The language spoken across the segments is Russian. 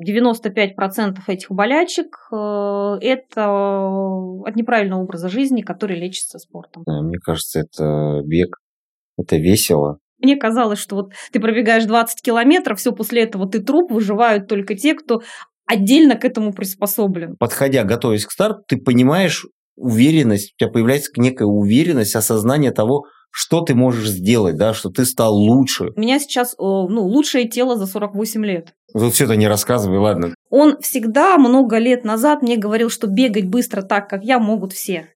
95% этих болячек э, – это от неправильного образа жизни, который лечится спортом. Мне кажется, это бег, это весело. Мне казалось, что вот ты пробегаешь 20 километров, все после этого ты труп, выживают только те, кто отдельно к этому приспособлен. Подходя, готовясь к старту, ты понимаешь уверенность, у тебя появляется некая уверенность, осознание того, что ты можешь сделать, да, что ты стал лучше. У меня сейчас ну, лучшее тело за 48 лет. Тут все это не рассказывай, ладно. Он всегда много лет назад мне говорил, что бегать быстро так, как я, могут все.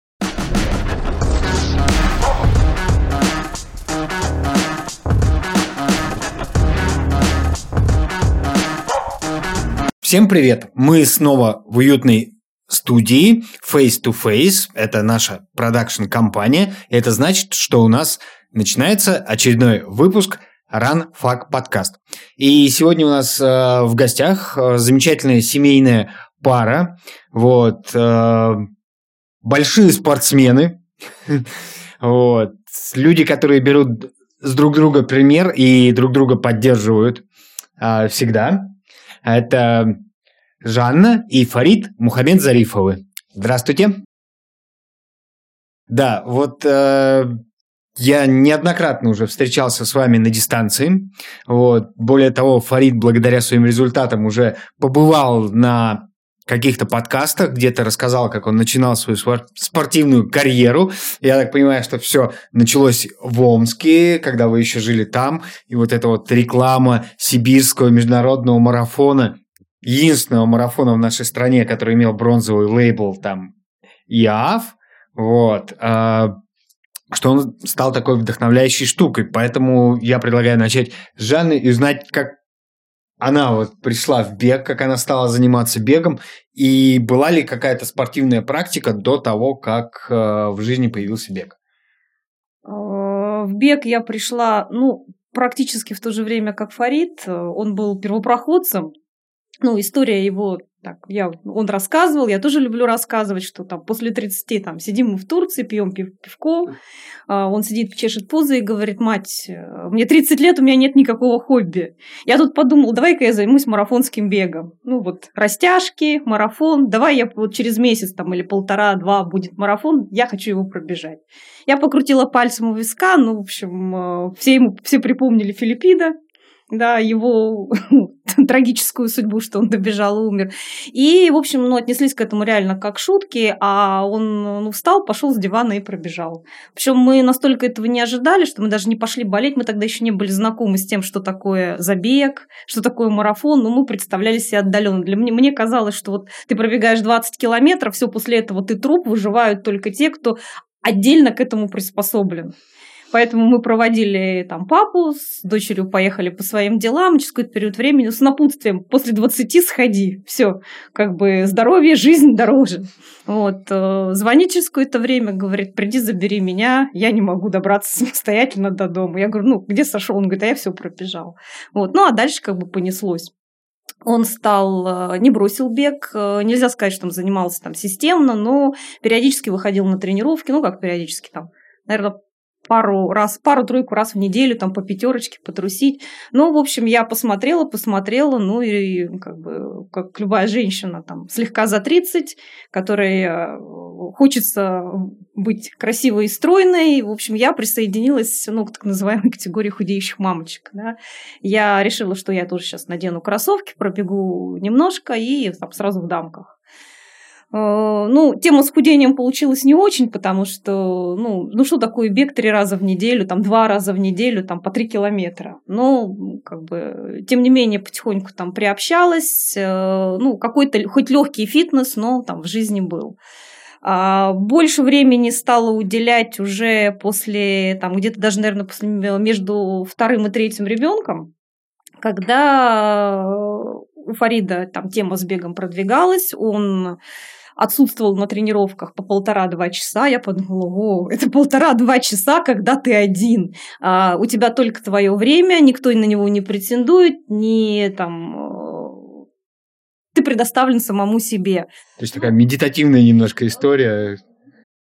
Всем привет! Мы снова в уютной студии Face to Face. Это наша продакшн-компания. Это значит, что у нас начинается очередной выпуск Run Fuck подкаст. И сегодня у нас э, в гостях э, замечательная семейная пара. Вот. Э, большие спортсмены. вот. Люди, которые берут с друг друга пример и друг друга поддерживают э, всегда. Это Жанна и Фарид Мухаммед Зарифовы. Здравствуйте. Да, вот э, я неоднократно уже встречался с вами на дистанции. Вот. Более того, Фарид благодаря своим результатам уже побывал на каких-то подкастах, где-то рассказал, как он начинал свою спортивную карьеру. Я так понимаю, что все началось в Омске, когда вы еще жили там, и вот эта вот реклама сибирского международного марафона единственного марафона в нашей стране, который имел бронзовый лейбл там ИАФ, вот, а, что он стал такой вдохновляющей штукой. Поэтому я предлагаю начать с Жанны и узнать, как она вот пришла в бег, как она стала заниматься бегом, и была ли какая-то спортивная практика до того, как э, в жизни появился бег? Э, в бег я пришла, ну, практически в то же время, как Фарид. Он был первопроходцем, ну, история его так, я, он рассказывал, я тоже люблю рассказывать, что там после 30 там сидим мы в Турции, пьем пив, пивко, а, он сидит, чешет пузо и говорит, мать, э, мне 30 лет, у меня нет никакого хобби. Я тут подумал, давай-ка я займусь марафонским бегом. Ну вот, растяжки, марафон, давай я вот через месяц там или полтора-два будет марафон, я хочу его пробежать. Я покрутила пальцем у виска, ну, в общем, э, все ему, все припомнили Филиппида, да, его трагическую судьбу, что он добежал и умер. И, в общем, ну, отнеслись к этому реально как шутки, а он ну, встал, пошел с дивана и пробежал. Причем мы настолько этого не ожидали, что мы даже не пошли болеть, мы тогда еще не были знакомы с тем, что такое забег, что такое марафон, но мы представляли себе отдаленно. Для меня, мне казалось, что вот ты пробегаешь 20 километров, все после этого ты труп, выживают только те, кто отдельно к этому приспособлен. Поэтому мы проводили там папу, с дочерью поехали по своим делам, через какой-то период времени с напутствием после 20 сходи. Все, как бы здоровье, жизнь дороже. Вот. Э, звонит через какое-то время, говорит, приди, забери меня, я не могу добраться самостоятельно до дома. Я говорю, ну, где сошел? Он говорит, а я все пробежал. Вот. Ну, а дальше как бы понеслось он стал, э, не бросил бег, э, нельзя сказать, что он занимался там системно, но периодически выходил на тренировки, ну как периодически там, наверное, пару раз, пару-тройку раз в неделю там по пятерочке потрусить. Ну, в общем, я посмотрела, посмотрела, ну и как бы, как любая женщина там слегка за 30, которой э, хочется быть красивой и стройной. В общем, я присоединилась ну, к так называемой категории худеющих мамочек. Да. Я решила, что я тоже сейчас надену кроссовки, пробегу немножко и там, сразу в дамках. Э, ну, тема с худением получилась не очень, потому что, ну, ну что такое бег три раза в неделю, там два раза в неделю, там по три километра. Но, как бы, тем не менее, потихоньку там приобщалась, э, ну, какой-то хоть легкий фитнес, но там в жизни был. А больше времени стала уделять уже после, там, где-то даже, наверное, после, между вторым и третьим ребенком, когда у Фарида там тема с бегом продвигалась, он отсутствовал на тренировках по полтора-два часа, я подумала, о, это полтора-два часа, когда ты один. А, у тебя только твое время, никто на него не претендует, не там э, ты предоставлен самому себе. То есть такая медитативная немножко история.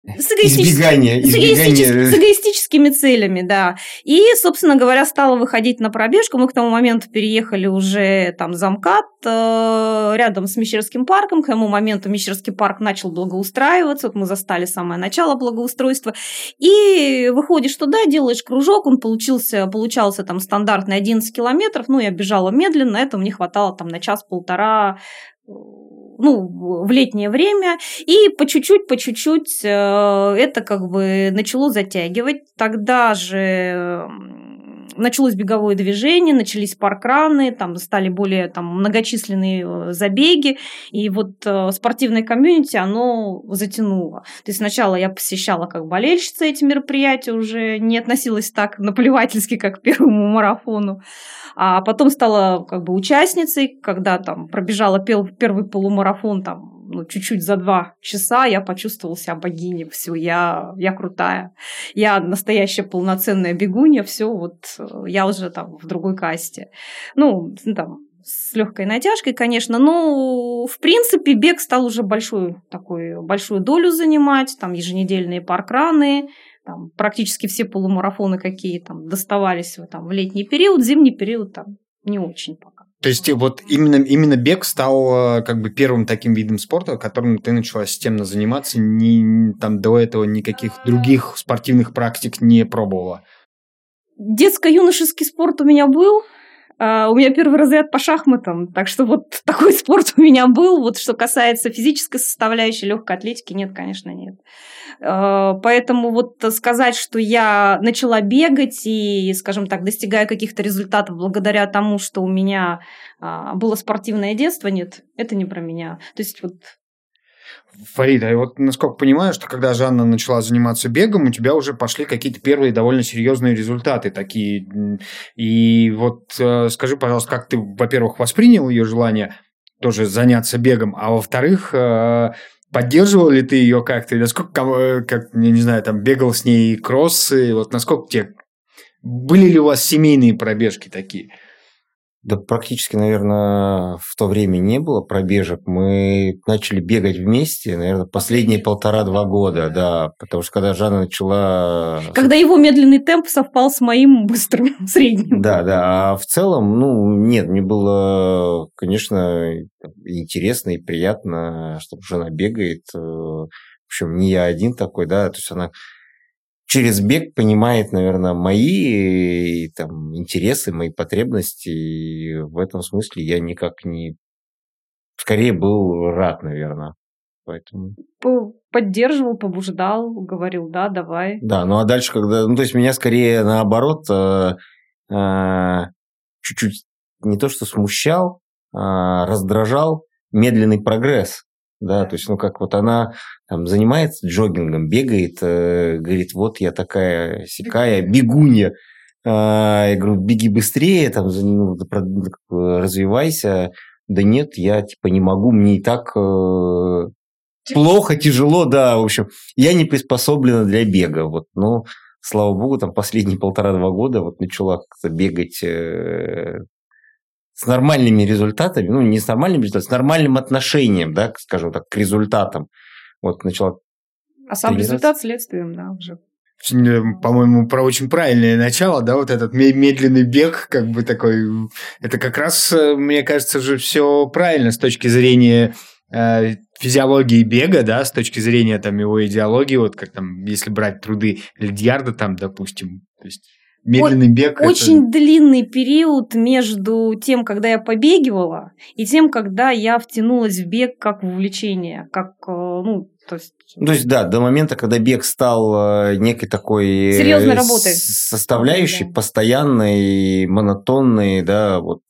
С, избегание, избегание. с эгоистическими целями, да. И, собственно говоря, стала выходить на пробежку. Мы к тому моменту переехали уже там за МКАД, э, рядом с Мещерским парком. К тому моменту Мещерский парк начал благоустраиваться. Вот мы застали самое начало благоустройства. И выходишь туда, делаешь кружок, он получился, получался там стандартный 11 километров. Ну, я бежала медленно, этого мне хватало там на час-полтора ну, в летнее время, и по чуть-чуть, по чуть-чуть э, это как бы начало затягивать. Тогда же началось беговое движение, начались паркраны, там стали более там, многочисленные э, забеги, и вот э, спортивное комьюнити, оно затянуло. То есть сначала я посещала как болельщица эти мероприятия, уже не относилась так наплевательски, как к первому марафону, а потом стала как бы участницей, когда там пробежала первый полумарафон там ну, чуть-чуть за два часа я почувствовала себя богиней, все, я, я крутая, я настоящая полноценная бегунья, все, вот я уже там в другой касте. Ну, там, с легкой натяжкой, конечно, но в принципе бег стал уже большую такую большую долю занимать, там еженедельные паркраны, там, практически все полумарафоны, какие там доставались там, в летний период, зимний период там не очень. То есть вот именно, именно бег стал э, как бы первым таким видом спорта, которым ты начала системно заниматься, ни, там до этого никаких других спортивных практик не пробовала? Детско-юношеский спорт у меня был, у меня первый разряд по шахматам, так что вот такой спорт у меня был. Вот что касается физической составляющей, легкой атлетики, нет, конечно, нет. Uh, поэтому вот сказать, что я начала бегать и, скажем так, достигаю каких-то результатов благодаря тому, что у меня uh, было спортивное детство, нет, это не про меня. То есть вот Фарида, и вот насколько понимаю, что когда Жанна начала заниматься бегом, у тебя уже пошли какие-то первые довольно серьезные результаты такие. И вот э, скажи, пожалуйста, как ты, во-первых, воспринял ее желание тоже заняться бегом, а во-вторых, э, поддерживал ли ты ее как-то, насколько, э, как, я не знаю, там бегал с ней кроссы, вот насколько тебе... Были ли у вас семейные пробежки такие? Да практически, наверное, в то время не было пробежек. Мы начали бегать вместе, наверное, последние полтора-два года, да, потому что когда Жанна начала... Когда его медленный темп совпал с моим быстрым, средним. Да, да, а в целом, ну, нет, мне было, конечно, интересно и приятно, что жена бегает. В общем, не я один такой, да, то есть она через бег понимает, наверное, мои там, интересы, мои потребности. И в этом смысле я никак не... Скорее был рад, наверное. Поэтому... Поддерживал, побуждал, говорил, да, давай. Да, ну а дальше, когда... Ну, то есть меня скорее наоборот э, э, чуть-чуть не то что смущал, а раздражал медленный прогресс да, то есть, ну, как вот она там занимается джогингом, бегает, э, говорит, вот я такая сякая бегунья, а, я говорю, беги быстрее, там, ну, развивайся, да нет, я типа не могу, мне и так э, плохо, тяжело, да, в общем, я не приспособлена для бега, вот, ну, слава богу, там последние полтора-два года вот начала как-то бегать э, с нормальными результатами, ну, не с нормальными результатами, с нормальным отношением, да, скажем так, к результатам. Вот начала А сам результат следствием, да, уже. По-моему, про очень правильное начало, да, вот этот медленный бег, как бы такой, это как раз, э, мне кажется же, все правильно с точки зрения э, физиологии бега, да, с точки зрения там его идеологии, вот как там, если брать труды Лидьярда там, допустим, то есть медленный бег. Очень это... длинный период между тем, когда я побегивала, и тем, когда я втянулась в бег как в увлечение, как, э, ну, то есть... То есть, да, до момента, когда бег стал э, некой такой... Э, Серьезной работой. Составляющей, да. постоянной, монотонной, да, вот...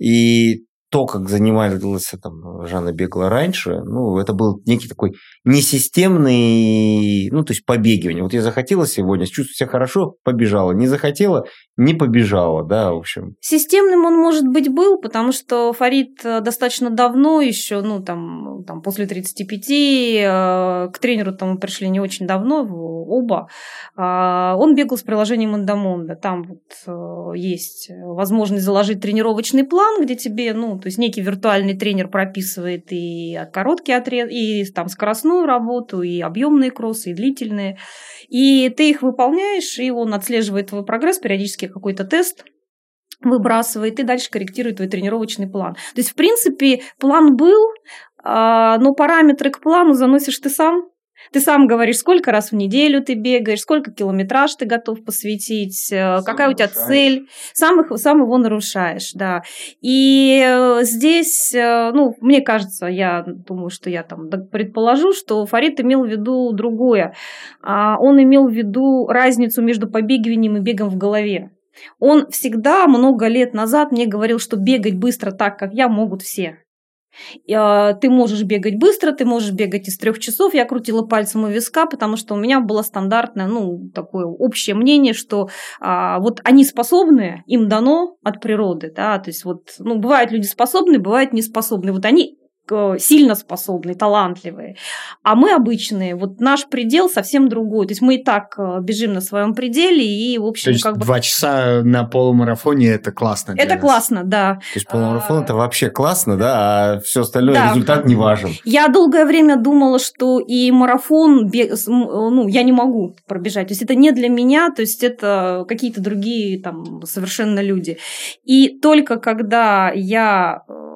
И то, как занималась там Жанна бегала раньше, ну, это был некий такой несистемный, ну, то есть побегивание. Вот я захотела сегодня, чувствую себя хорошо, побежала. Не захотела, не побежала, да, в общем. Системным он, может быть, был, потому что Фарид э, достаточно давно еще, ну, там, там после 35, э, к тренеру там пришли не очень давно, оба, э, он бегал с приложением Эндомонда. Там вот э, есть возможность заложить тренировочный план, где тебе, ну, то есть некий виртуальный тренер прописывает и короткий отряд, и там скоростную работу, и объемные кроссы, и длительные. И ты их выполняешь, и он отслеживает твой прогресс, периодически какой-то тест выбрасывает и дальше корректирует твой тренировочный план. То есть, в принципе, план был, а, но параметры к плану заносишь ты сам, ты сам говоришь, сколько раз в неделю ты бегаешь, сколько километраж ты готов посвятить, э, сам какая у тебя цель. Сам, их, сам его нарушаешь, да. И э, здесь, э, ну, мне кажется, я думаю, что я там предположу, что Фарид имел в виду другое. А, он имел в виду разницу между побегиванием и бегом в голове. Он всегда много лет назад мне говорил, что бегать быстро так, как я, могут все. А, ты можешь бегать быстро, ты можешь бегать из трех часов. Я крутила пальцем у виска, потому что у меня было стандартное, ну, такое общее мнение, что а, вот они способны, им дано от природы, да, то есть вот, ну, бывают люди способны, бывают неспособны. Вот они сильно способные, талантливые. А мы обычные, вот наш предел совсем другой. То есть мы и так э, бежим на своем пределе, и, в общем, То есть как бы... два часа на полумарафоне – это классно Это нас. классно, да. То есть полумарафон – это вообще классно, да, а все остальное да. результат не важен. Я долгое время думала, что и марафон, ну, я не могу пробежать. То есть это не для меня, то есть это какие-то другие там совершенно люди. И только когда я э,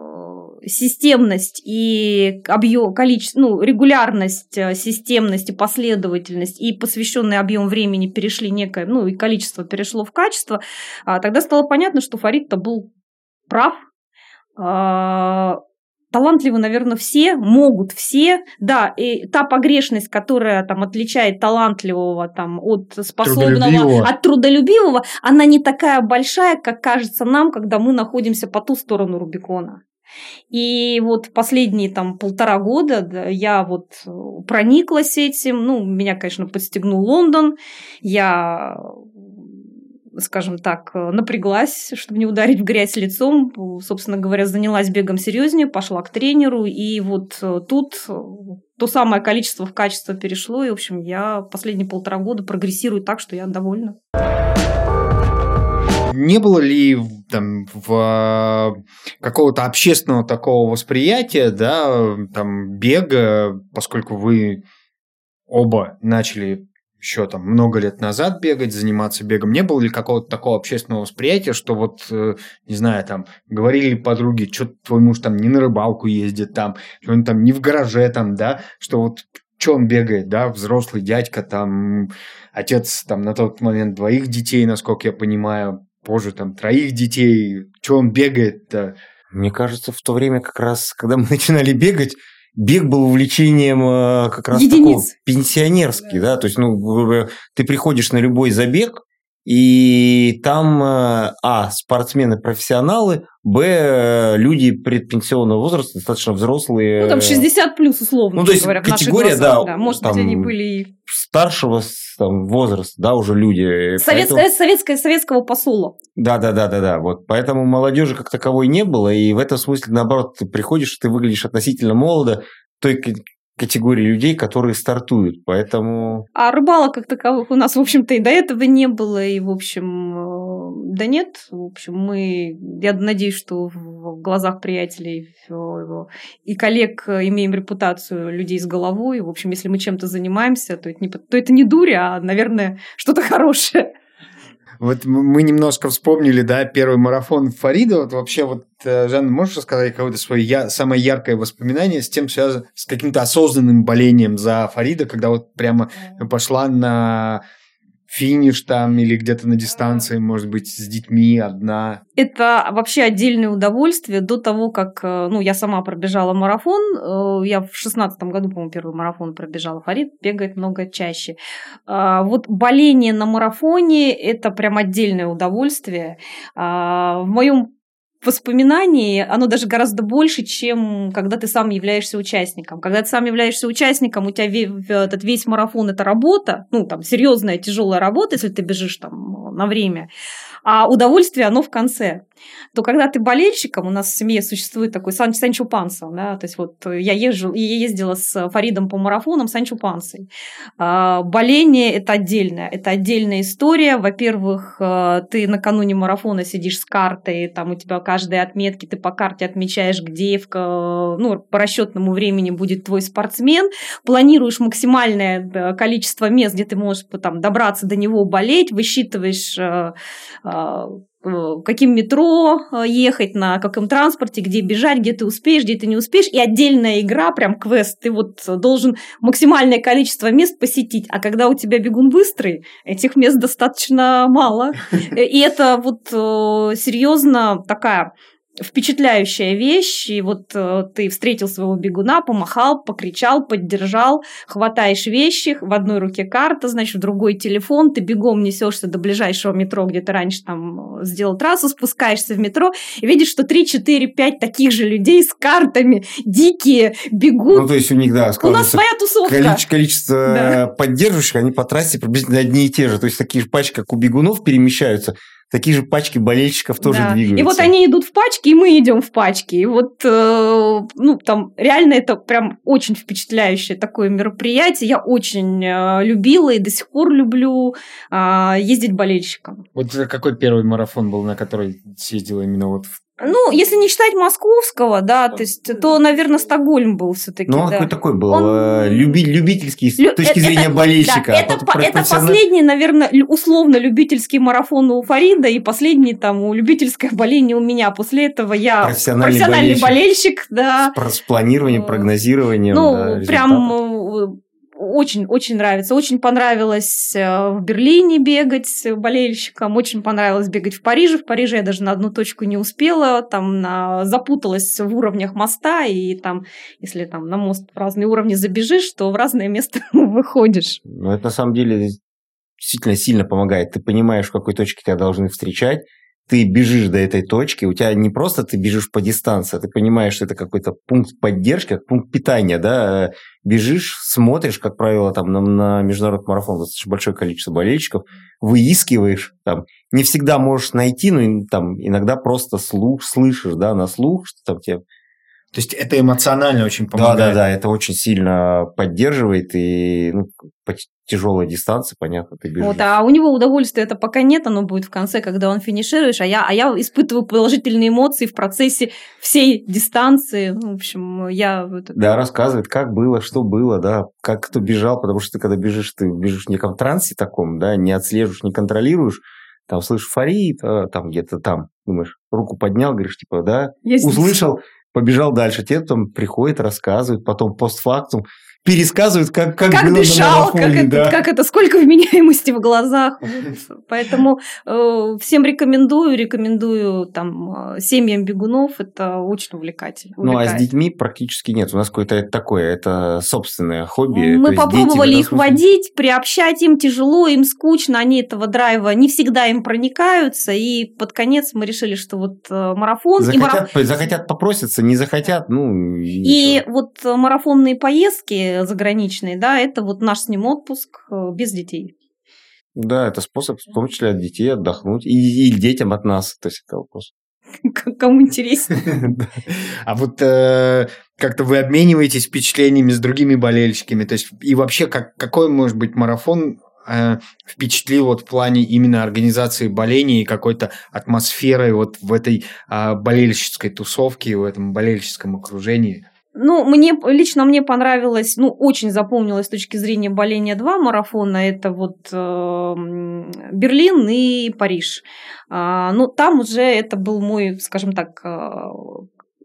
системность и объем, количество, ну, регулярность, э, системность и последовательность и посвященный объем времени перешли некое, ну, и количество перешло в качество, а, тогда стало понятно, что Фарид-то был прав. А, талантливы, наверное, все, могут все. Да, и та погрешность, которая там отличает талантливого там, от способного, от трудолюбивого, она не такая большая, как кажется нам, когда мы находимся по ту сторону Рубикона. И вот последние там полтора года я вот э, прониклась этим. Ну, меня, конечно, подстегнул Лондон. Я скажем так, э, напряглась, чтобы не ударить в грязь лицом. Собственно говоря, занялась бегом серьезнее, пошла к тренеру. И вот э, тут то самое количество в качество перешло. И, в общем, я последние полтора года прогрессирую так, что я довольна. Не было ли там в какого-то общественного такого восприятия, да, там бега, поскольку вы оба начали еще там много лет назад бегать, заниматься бегом, не было ли какого-то такого общественного восприятия, что вот, э, не знаю, там, говорили подруги, что твой муж там не на рыбалку ездит там, он там не в гараже там, да, что вот что он бегает, да, взрослый дядька там, отец там на тот момент двоих детей, насколько я понимаю, позже там троих детей, что он бегает-то? Мне кажется, в то время как раз, когда мы начинали бегать, бег был увлечением э, как раз Единиц. такого пенсионерский, да. да, то есть, ну, ты приходишь на любой забег, и там, э, а, спортсмены-профессионалы, б, люди предпенсионного возраста, достаточно взрослые. Ну, там 60 плюс, условно ну, то есть говоря, категория, да, да, может там, быть, они были старшего там, возраста, да, уже люди. Советская, поэтому... советская, советского посола. Да, да, да, да, да. Вот поэтому молодежи как таковой не было, и в этом смысле, наоборот, ты приходишь, ты выглядишь относительно молодо, той категории людей, которые стартуют, поэтому... А рыбалок как таковых у нас, в общем-то, и до этого не было, и, в общем, э, да нет, в общем, мы, я надеюсь, что в глазах приятелей и коллег имеем репутацию людей с головой, в общем, если мы чем-то занимаемся, то это не, то это не дурь, а, наверное, что-то хорошее. Вот мы немножко вспомнили, да, первый марафон Фарида. Вот вообще, вот, э, Жанна, можешь рассказать какое-то свое я... самое яркое воспоминание с тем, связано с каким-то осознанным болением за Фарида, когда вот прямо пошла на финиш там или где-то на дистанции, может быть, с детьми одна? Это вообще отдельное удовольствие до того, как э, ну, я сама пробежала марафон. Э, я в шестнадцатом году, по-моему, первый марафон пробежала. Фарид бегает много чаще. А, вот боление на марафоне – это прям отдельное удовольствие. А, в моем воспоминаний, оно даже гораздо больше, чем когда ты сам являешься участником. Когда ты сам являешься участником, у тебя этот весь марафон – это работа, ну, там, серьезная, тяжелая работа, если ты бежишь там на время, а удовольствие, оно в конце. То когда ты болельщиком, у нас в семье существует такой Сан, Санчо Панса, да, то есть вот я, езжу, я ездила с Фаридом по марафонам Санчо Пансой. А, боление – это отдельное, это отдельная история. Во-первых, а, ты накануне марафона сидишь с картой, там у тебя каждой отметки, ты по карте отмечаешь, где в, ну, по расчетному времени будет твой спортсмен, планируешь максимальное количество мест, где ты можешь там, добраться до него, болеть, высчитываешь а, Э, каким метро э, ехать, на каком транспорте, где бежать, где ты успеешь, где ты не успеешь. И отдельная игра, прям квест, ты вот должен максимальное количество мест посетить. А когда у тебя бегун быстрый, этих мест достаточно мало. И это вот э, серьезно такая впечатляющая вещь. И вот э, ты встретил своего бегуна, помахал, покричал, поддержал, хватаешь вещи, в одной руке карта, значит, в другой телефон, ты бегом несешься до ближайшего метро, где ты раньше там э, сделал трассу, спускаешься в метро и видишь, что 3, 4, 5 таких же людей с картами, дикие, бегут. Ну, то есть у них, да, У нас своя тусовка. Количество, количество да. поддерживающих, они по трассе приблизительно одни и те же. То есть такие же пачки, как у бегунов, перемещаются такие же пачки болельщиков тоже да. двигаются. И вот они идут в пачки, и мы идем в пачки. И вот, э, ну, там реально это прям очень впечатляющее такое мероприятие. Я очень э, любила и до сих пор люблю э, ездить болельщиком. Вот какой первый марафон был, на который съездила именно вот в ну, если не считать московского, да, то есть, то, наверное, Стокгольм был все-таки. Ну, да. какой такой был? Он... Э, люби, любительский с Лю... точки это, зрения болельщика. Да, это, по, это последний, наверное, условно любительский марафон у Фарида и последний там у любительское боление у меня. После этого я профессиональный, профессиональный болельщик, болельщик, да. С планированием, прогнозированием. Ну, да, прям очень-очень нравится. Очень понравилось э, в Берлине бегать болельщикам, очень понравилось бегать в Париже. В Париже я даже на одну точку не успела, там на... запуталась в уровнях моста, и там, если там на мост в разные уровни забежишь, то в разное место выходишь. Ну, это на самом деле действительно сильно помогает. Ты понимаешь, в какой точке тебя должны встречать, ты бежишь до этой точки, у тебя не просто ты бежишь по дистанции, а ты понимаешь, что это какой-то пункт поддержки, пункт питания, да, бежишь, смотришь, как правило, там на, на международный марафон достаточно большое количество болельщиков, выискиваешь, там, не всегда можешь найти, но там иногда просто слух, слышишь, да, на слух, что там тебе то есть это эмоционально очень помогает. Да, да, да, это очень сильно поддерживает и ну, по тяжелой дистанции, понятно, ты бежишь. Вот, а у него удовольствия это пока нет, оно будет в конце, когда он финишируешь, а я, а я испытываю положительные эмоции в процессе всей дистанции. Ну, в общем, я... Да, рассказывает, как было, что было, да, как кто бежал, потому что ты когда бежишь, ты бежишь в неком трансе таком, да, не отслеживаешь, не контролируешь, там слышишь фарит, а, там где-то там, думаешь, руку поднял, говоришь, типа, да, я услышал, побежал дальше. Те там приходят, рассказывают, потом постфактум пересказывают, как, как, как было дышал, на как, это, да. как это, сколько вменяемости в глазах. Поэтому э, всем рекомендую, рекомендую там э, семьям бегунов, это очень увлекательно. Ну, а с детьми практически нет. У нас какое-то такое, это собственное хобби. Мы попробовали их водить, приобщать им тяжело, им скучно, они этого драйва не всегда им проникаются, и под конец мы решили, что вот э, марафон... Захотят, и мараф... захотят попроситься, не захотят, ну... И, и вот марафонные поездки, заграничные, да, это вот наш с ним отпуск э, без детей. Да, это способ, в том числе от детей отдохнуть. И, и детям от нас, то есть это вопрос. Кому интересно. А вот э, как-то вы обмениваетесь впечатлениями с другими болельщиками? То есть и вообще как, какой может быть марафон э, впечатлил вот в плане именно организации боления и какой-то атмосферы вот в этой э, болельщической тусовке, в этом болельщическом окружении? Ну, мне лично мне понравилось, ну, очень запомнилось с точки зрения боления два марафона. Это вот э, Берлин и Париж. А, ну, там уже это был мой, скажем так, э,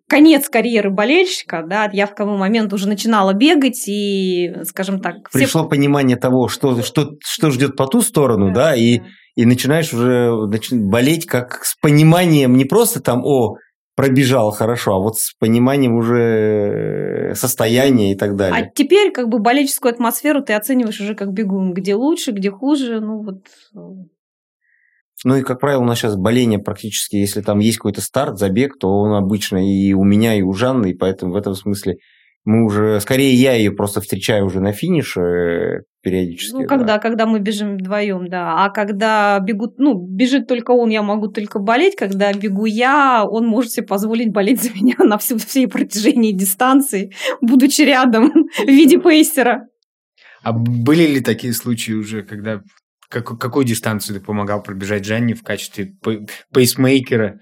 конец карьеры болельщика, да, я в какой момент уже начинала бегать и, скажем так... Все... Пришло понимание того, что, что, что ждет по ту сторону, да, да и, и начинаешь уже болеть как с пониманием не просто там, о, пробежал хорошо, а вот с пониманием уже состояния и так далее. А теперь как бы болельческую атмосферу ты оцениваешь уже как бегун, где лучше, где хуже, ну вот. Ну и, как правило, у нас сейчас боление практически, если там есть какой-то старт, забег, то он обычно и у меня, и у Жанны, и поэтому в этом смысле мы уже, скорее я ее просто встречаю уже на финише периодически. Ну, когда, да. когда мы бежим вдвоем, да. А когда бегут, ну, бежит только он, я могу только болеть. Когда бегу я, он может себе позволить болеть за меня на всю, всей протяжении дистанции, будучи рядом в виде пейсера. А были ли такие случаи уже, когда как, какую дистанцию ты помогал пробежать Жанне в качестве пейсмейкера?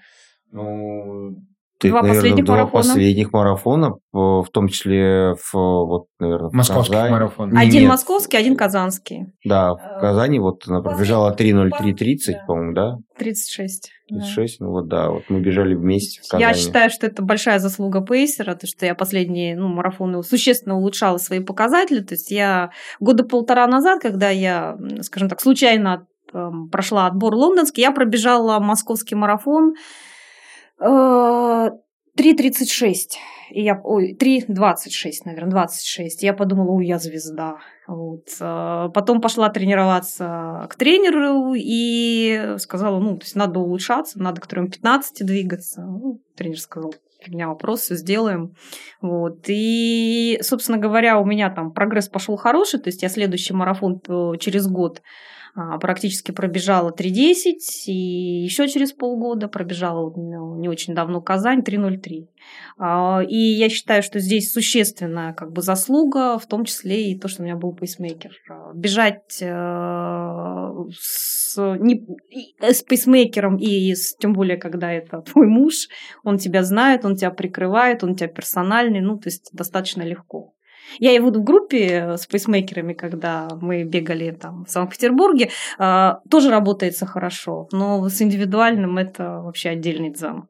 Ну, ты, два наверное, последних два марафона. последних марафона, в том числе в, вот, наверное, Московский Казани. марафон. Один Нет. московский, один казанский. Да, в э, Казани вот она пробежала 3.03.30, по-моему, да? 36. 36, да. ну вот да, вот мы бежали вместе в Казани. Я считаю, что это большая заслуга Пейсера, то что я последние ну, марафоны существенно улучшала свои показатели, то есть я года полтора назад, когда я, скажем так, случайно прошла отбор лондонский, я пробежала московский марафон, 3.36. И я, ой, 3.26, наверное, 26. Я подумала, ой, я звезда. Вот. А, потом пошла тренироваться к тренеру и сказала, ну, то есть надо улучшаться, надо к 3.15 двигаться. Ну, тренер сказал, фигня вопрос, все сделаем. Вот. И, собственно говоря, у меня там прогресс пошел хороший, то есть я следующий марафон э, через год практически пробежала 3.10, и еще через полгода пробежала ну, не очень давно Казань 3.03. А, и я считаю, что здесь существенная как бы заслуга, в том числе и то, что у меня был пейсмейкер. А, бежать э, с, не, с пейсмейкером, и с, тем более, когда это твой муж, он тебя знает, он тебя прикрывает, он тебя персональный, ну, то есть достаточно легко. Я его в группе с пейсмейкерами, когда мы бегали там в Санкт-Петербурге, а, тоже работается хорошо, но с индивидуальным это вообще отдельный дзен.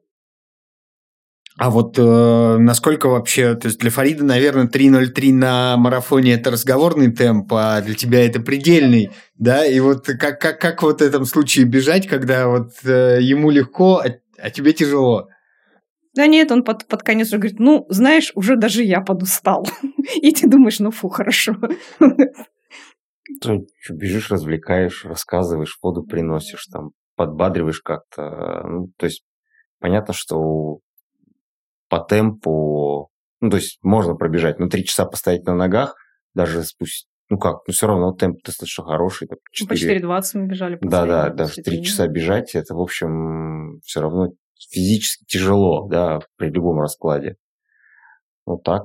А вот э, насколько вообще, то есть для Фарида, наверное, 3.03 на марафоне это разговорный темп, а для тебя это предельный, да? И вот как, как, как вот в этом случае бежать, когда вот э, ему легко, а, а тебе тяжело? Да нет, он под, под конец уже говорит, ну, знаешь, уже даже я подустал. И ты думаешь, ну фу, хорошо. Ты бежишь, развлекаешь, рассказываешь, воду приносишь, там, подбадриваешь как-то. Ну, то есть, понятно, что по темпу, ну, то есть, можно пробежать, но три часа постоять на ногах, даже спустя, ну как, ну все равно темп достаточно хороший. Так, 4... По 4.20 мы бежали. Да, да, даже три часа бежать, это, в общем, все равно физически тяжело, да, при любом раскладе. Вот так.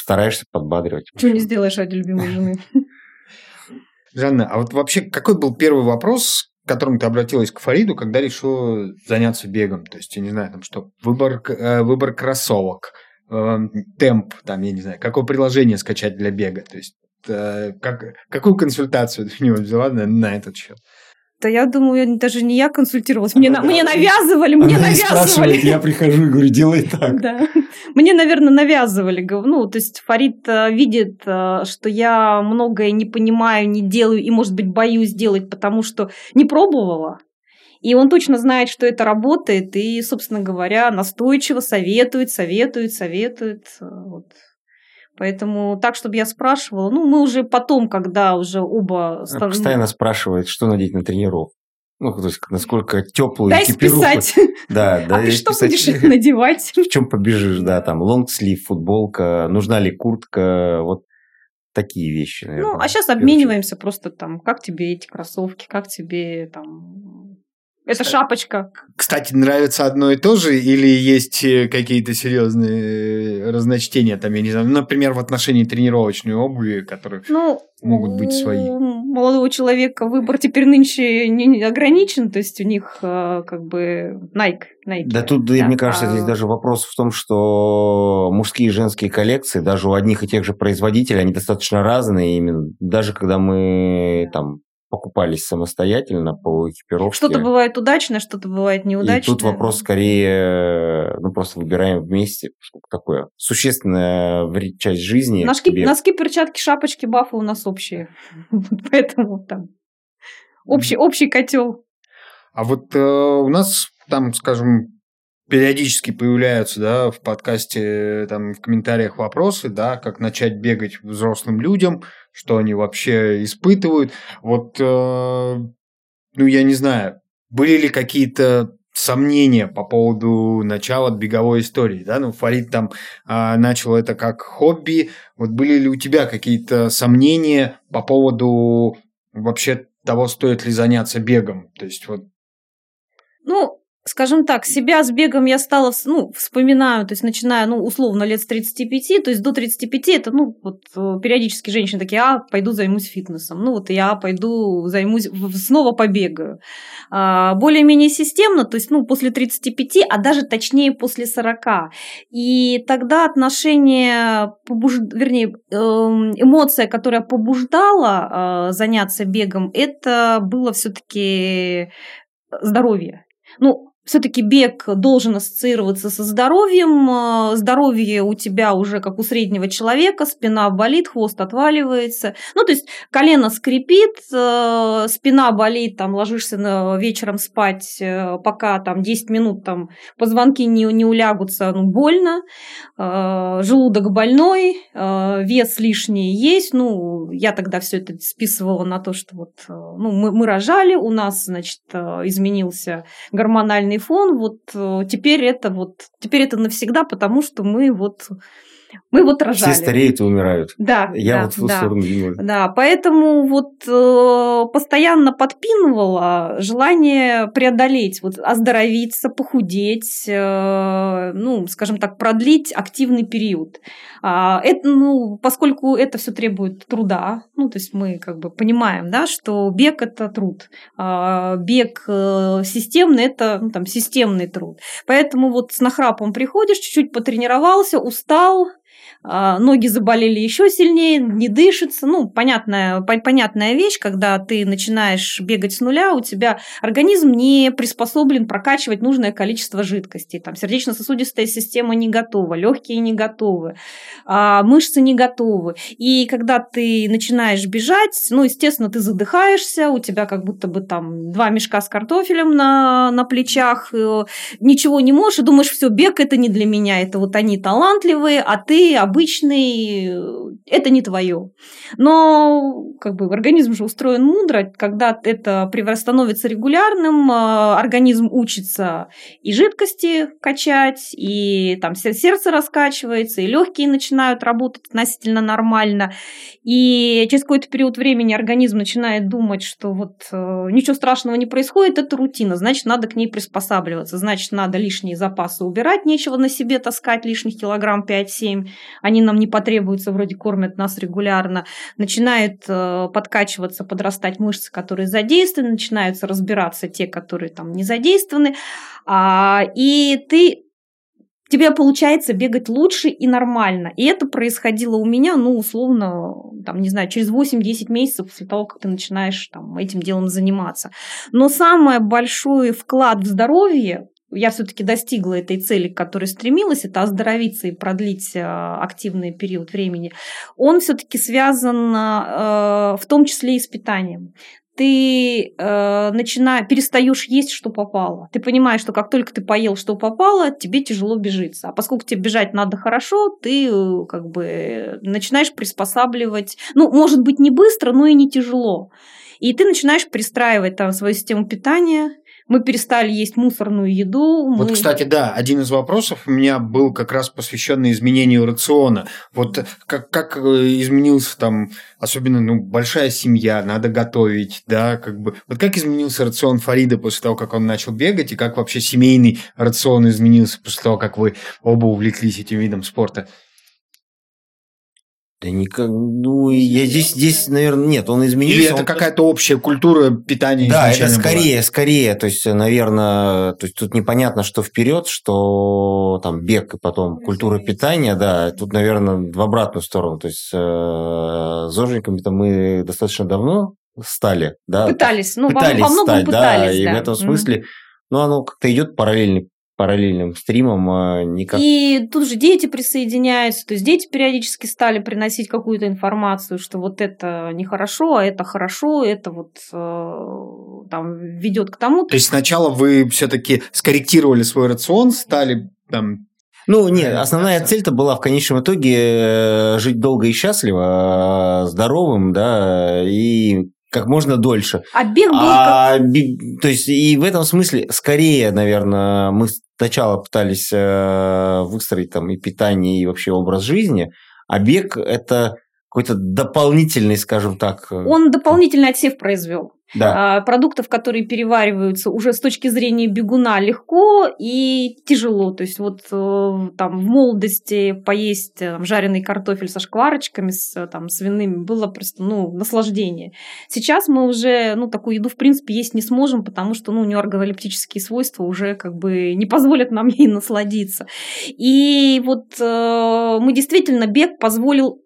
Стараешься подбадривать. Что не сделаешь ради любимой жены? Жанна, а вот вообще какой был первый вопрос, к которому ты обратилась к Фариду, когда решила заняться бегом? То есть, я не знаю, там что, выбор, э, выбор кроссовок, э, темп, там, я не знаю, какое приложение скачать для бега? То есть, э, как, какую консультацию ты у него взяла на, на этот счет? Да я думаю, даже не я консультировалась, мне, на, мне навязывали, мне Она навязывали. Я прихожу и говорю, делай так. Да. Мне, наверное, навязывали. Ну, то есть Фарид э, видит, э, что я многое не понимаю, не делаю и, может быть, боюсь делать, потому что не пробовала. И он точно знает, что это работает, и, собственно говоря, настойчиво советует, советует, советует. Э, вот. Поэтому так, чтобы я спрашивала, ну, мы уже потом, когда уже оба... Стан... Постоянно спрашивает, что надеть на тренировку. Ну, то есть, насколько теплую Дай экипировку. списать. Да, да. А ты что списать, будешь надевать? В чем побежишь, да, там, лонгслив, футболка, нужна ли куртка, вот такие вещи, наверное. Ну, а сейчас обмениваемся просто там, как тебе эти кроссовки, как тебе там это шапочка. Кстати, нравится одно и то же или есть э, какие-то серьезные э, разночтения там, я не знаю, например, в отношении тренировочной обуви, которые ну, могут быть свои? У молодого человека выбор теперь нынче не ограничен, то есть у них э, как бы Nike. Nike да тут, да, мне кажется, а... здесь даже вопрос в том, что мужские и женские коллекции, даже у одних и тех же производителей, они достаточно разные, именно даже когда мы там покупались самостоятельно по экипировке. Что-то бывает удачно, что-то бывает неудачно. И тут вопрос скорее, ну, просто выбираем вместе, такое существенная часть жизни. Носки, носки, перчатки, шапочки, бафы у нас общие. Поэтому там общий, общий котел. А вот э, у нас там, скажем, периодически появляются, да, в подкасте, там, в комментариях вопросы, да, как начать бегать взрослым людям, что они вообще испытывают. Вот, э, ну, я не знаю, были ли какие-то сомнения по поводу начала беговой истории, да, ну, Фарид там а, начал это как хобби, вот были ли у тебя какие-то сомнения по поводу вообще того, стоит ли заняться бегом, то есть вот. Ну, скажем так, себя с бегом я стала, ну, вспоминаю, то есть начиная, ну, условно, лет с 35, то есть до 35 это, ну, вот э, периодически женщины такие, а, пойду займусь фитнесом, ну, вот я пойду займусь, снова побегаю. А, более-менее системно, то есть, ну, после 35, а даже точнее после 40. И тогда отношение, побуж... вернее, эм, эмоция, которая побуждала э, заняться бегом, это было все-таки здоровье. Ну, все-таки бег должен ассоциироваться со здоровьем. Э, здоровье у тебя уже как у среднего человека, спина болит, хвост отваливается. Ну, то есть колено скрипит, э, спина болит, там ложишься на, вечером спать, э, пока там 10 минут там позвонки не, не улягутся, ну, больно. Желудок больной, вес лишний есть. Ну, я тогда все это списывала на то, что вот ну, мы, мы рожали, у нас, значит, изменился гормональный фон, вот э, теперь это вот, теперь это навсегда, потому что мы вот мы вот рожали. Все стареют и умирают. Да, Я да, вот в ту да. сторону думаю. Да, поэтому вот э, постоянно подпинывала желание преодолеть, вот оздоровиться, похудеть, э, ну, скажем так, продлить активный период. А, это, ну, поскольку это все требует труда, ну, то есть мы как бы понимаем, да, что бег это труд, а, бег э, системный это ну, там системный труд. Поэтому вот с нахрапом приходишь, чуть-чуть потренировался, устал, ноги заболели еще сильнее, не дышится. Ну, понятная, понятная вещь, когда ты начинаешь бегать с нуля, у тебя организм не приспособлен прокачивать нужное количество жидкости. Там сердечно-сосудистая система не готова, легкие не готовы, а, мышцы не готовы. И когда ты начинаешь бежать, ну, естественно, ты задыхаешься, у тебя как будто бы там два мешка с картофелем на, на плечах, э, ничего не можешь, и думаешь, все, бег это не для меня, это вот они талантливые, а ты обычный, это не твое. Но как бы организм же устроен мудро, когда это становится регулярным, а, организм учится и жидкости качать, и там сердце раскачивается, и легкие начинают работать относительно нормально. И через какой-то период времени организм начинает думать, что вот э, ничего страшного не происходит, это рутина, значит, надо к ней приспосабливаться, значит, надо лишние запасы убирать, нечего на себе таскать лишних килограмм 5-7, они нам не потребуются, вроде кормят нас регулярно, начинают э, подкачиваться, подрастать мышцы, которые задействованы, начинаются разбираться те, которые там не задействованы, а, и ты тебе получается бегать лучше и нормально. И это происходило у меня, ну, условно, там, не знаю, через 8-10 месяцев после того, как ты начинаешь там, этим делом заниматься. Но самый большой вклад в здоровье я все-таки достигла этой цели, к которой стремилась, это оздоровиться и продлить э, активный период времени, он все-таки связан э, в том числе и с питанием ты э, начинаешь, перестаешь есть, что попало. Ты понимаешь, что как только ты поел, что попало, тебе тяжело бежится. А поскольку тебе бежать надо хорошо, ты э, как бы начинаешь приспосабливать, ну, может быть, не быстро, но и не тяжело. И ты начинаешь пристраивать там свою систему питания, мы перестали есть мусорную еду. Вот, кстати, да, один из вопросов у меня был как раз посвященный изменению рациона. Вот как, как э, изменился там, особенно, ну, большая семья, надо готовить, да, как бы. Вот как изменился рацион Фарида после того, как он начал бегать, и как вообще семейный рацион изменился после того, как вы оба увлеклись этим видом спорта? Да никак, ну, я здесь, здесь, наверное, нет, он изменился. Или это он... какая-то общая культура питания? Да, это скорее, была? скорее, то есть, наверное, то есть тут непонятно, что вперед, что там бег и потом культура питания, да, тут, наверное, в обратную сторону, то есть э, с Зожниками-то мы достаточно давно стали, да. Пытались, ну, пытались во, во многом стать, пытались, да, и в этом смысле, ну, оно как-то идет параллельно параллельным стримом а никак. И тут же дети присоединяются, то есть дети периодически стали приносить какую-то информацию, что вот это нехорошо, а это хорошо, это вот э, там ведет к тому. То есть сначала вы все-таки скорректировали свой рацион, стали там ну, нет, основная цель-то была в конечном итоге э, жить долго и счастливо, здоровым, да, и как можно дольше. А бег был А, би- то есть и в этом смысле скорее, наверное, мы сначала пытались э, выстроить там и питание, и вообще образ жизни, а бег это какой-то дополнительный, скажем так. э, Он дополнительный отсев произвел. Да. А, продуктов, которые перевариваются уже с точки зрения бегуна легко и тяжело. То есть вот э, там в молодости поесть э, там, жареный картофель со шкварочками, с э, там, свиными, было просто ну, наслаждение. Сейчас мы уже ну, такую еду в принципе есть не сможем, потому что ну, оргanoлекптические свойства уже как бы не позволят нам ей насладиться. И вот э, мы действительно бег позволил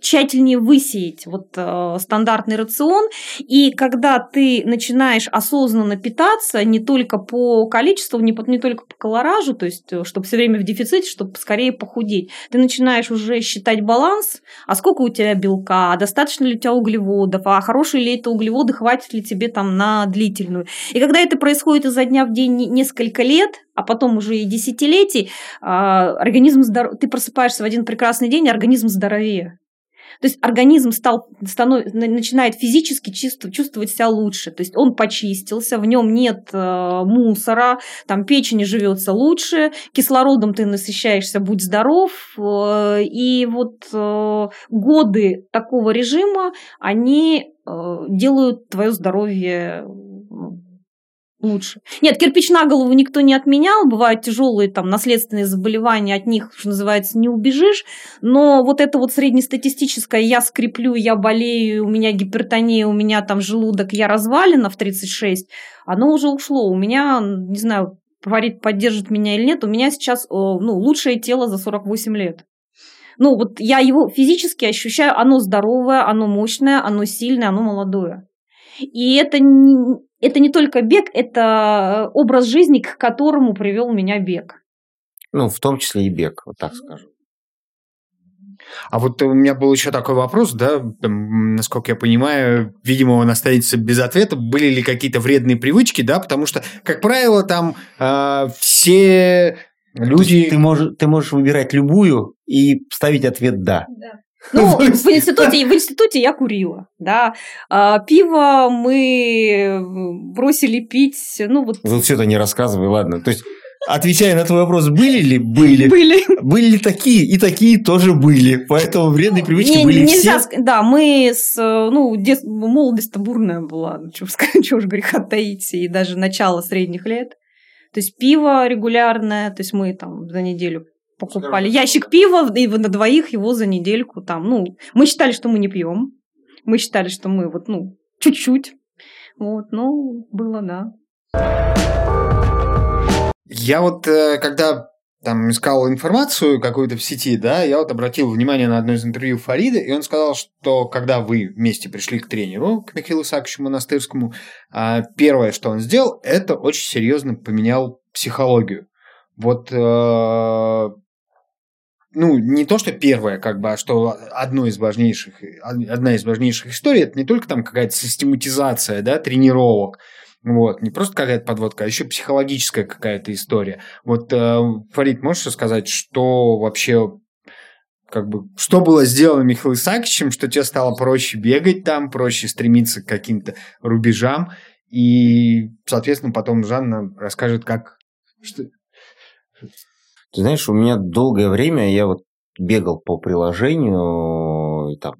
тщательнее высеять вот э, стандартный рацион и когда ты начинаешь осознанно питаться не только по количеству, не, по- не только по колоражу, то есть э, чтобы все время в дефиците, чтобы скорее похудеть, ты начинаешь уже считать баланс, а сколько у тебя белка, а достаточно ли у тебя углеводов, а хорошие ли это углеводы, хватит ли тебе там на длительную. И когда это происходит изо дня в день не- несколько лет, а потом уже и десятилетий, а, организм здоров... ты просыпаешься в один прекрасный день, и организм здоровее. То есть организм стал, станов- на- начинает физически чувствовать, чувствовать себя лучше. То есть он почистился, в нем нет э, мусора, там печени живется лучше, кислородом ты насыщаешься, будь здоров. э, и вот э, годы такого режима, они э, делают твое здоровье лучше. Нет, кирпич на голову никто не отменял, бывают тяжелые там наследственные заболевания, от них, что называется, не убежишь, но вот это вот среднестатистическое «я скреплю, я болею, у меня гипертония, у меня там желудок, я развалина в 36», оно уже ушло. У меня, не знаю, Фарид поддержит меня или нет, у меня сейчас э, ну, лучшее тело за 48 лет. Ну, вот я его физически ощущаю, оно здоровое, оно мощное, оно сильное, оно молодое. И это это не только бег, это образ жизни, к которому привел меня бег. Ну, в том числе и бег, вот так скажем. А вот у меня был еще такой вопрос, да, там, насколько я понимаю, видимо, он останется без ответа. Были ли какие-то вредные привычки, да, потому что, как правило, там э, все люди... Ты можешь, ты можешь выбирать любую и ставить ответ «да». Ну, в институте, в институте я курила, да. А, пиво мы бросили пить, ну вот... Ну, все это не рассказывай, ладно. То есть, отвечая на твой вопрос, были ли? Были. Были. Были ли такие? И такие тоже были. Поэтому вредные привычки Не- были нельзя все. Да, мы с, ну, дет- молодость-то бурная была, ну, чего уж греха таить, и даже начало средних лет. То есть пиво регулярное, то есть мы там за неделю покупали ящик пива, и на двоих его за недельку там, ну, мы считали, что мы не пьем, мы считали, что мы вот, ну, чуть-чуть, вот, ну, было, да. Я вот, э, когда там искал информацию какую-то в сети, да, я вот обратил внимание на одно из интервью Фарида, и он сказал, что когда вы вместе пришли к тренеру, к Михаилу Исааковичу Монастырскому, а, первое, что он сделал, это очень серьезно поменял психологию. Вот, э, ну, не то, что первое, как бы, а что одно из важнейших, одна из важнейших историй, это не только там какая-то систематизация, да, тренировок, вот, не просто какая-то подводка, а еще психологическая какая-то история. Вот, э, Фарид, можешь рассказать, что вообще, как бы, что было сделано Михаилом Исааковичем, что тебе стало проще бегать там, проще стремиться к каким-то рубежам, и, соответственно, потом Жанна расскажет, как... Что... Ты знаешь, у меня долгое время я вот бегал по приложению, и там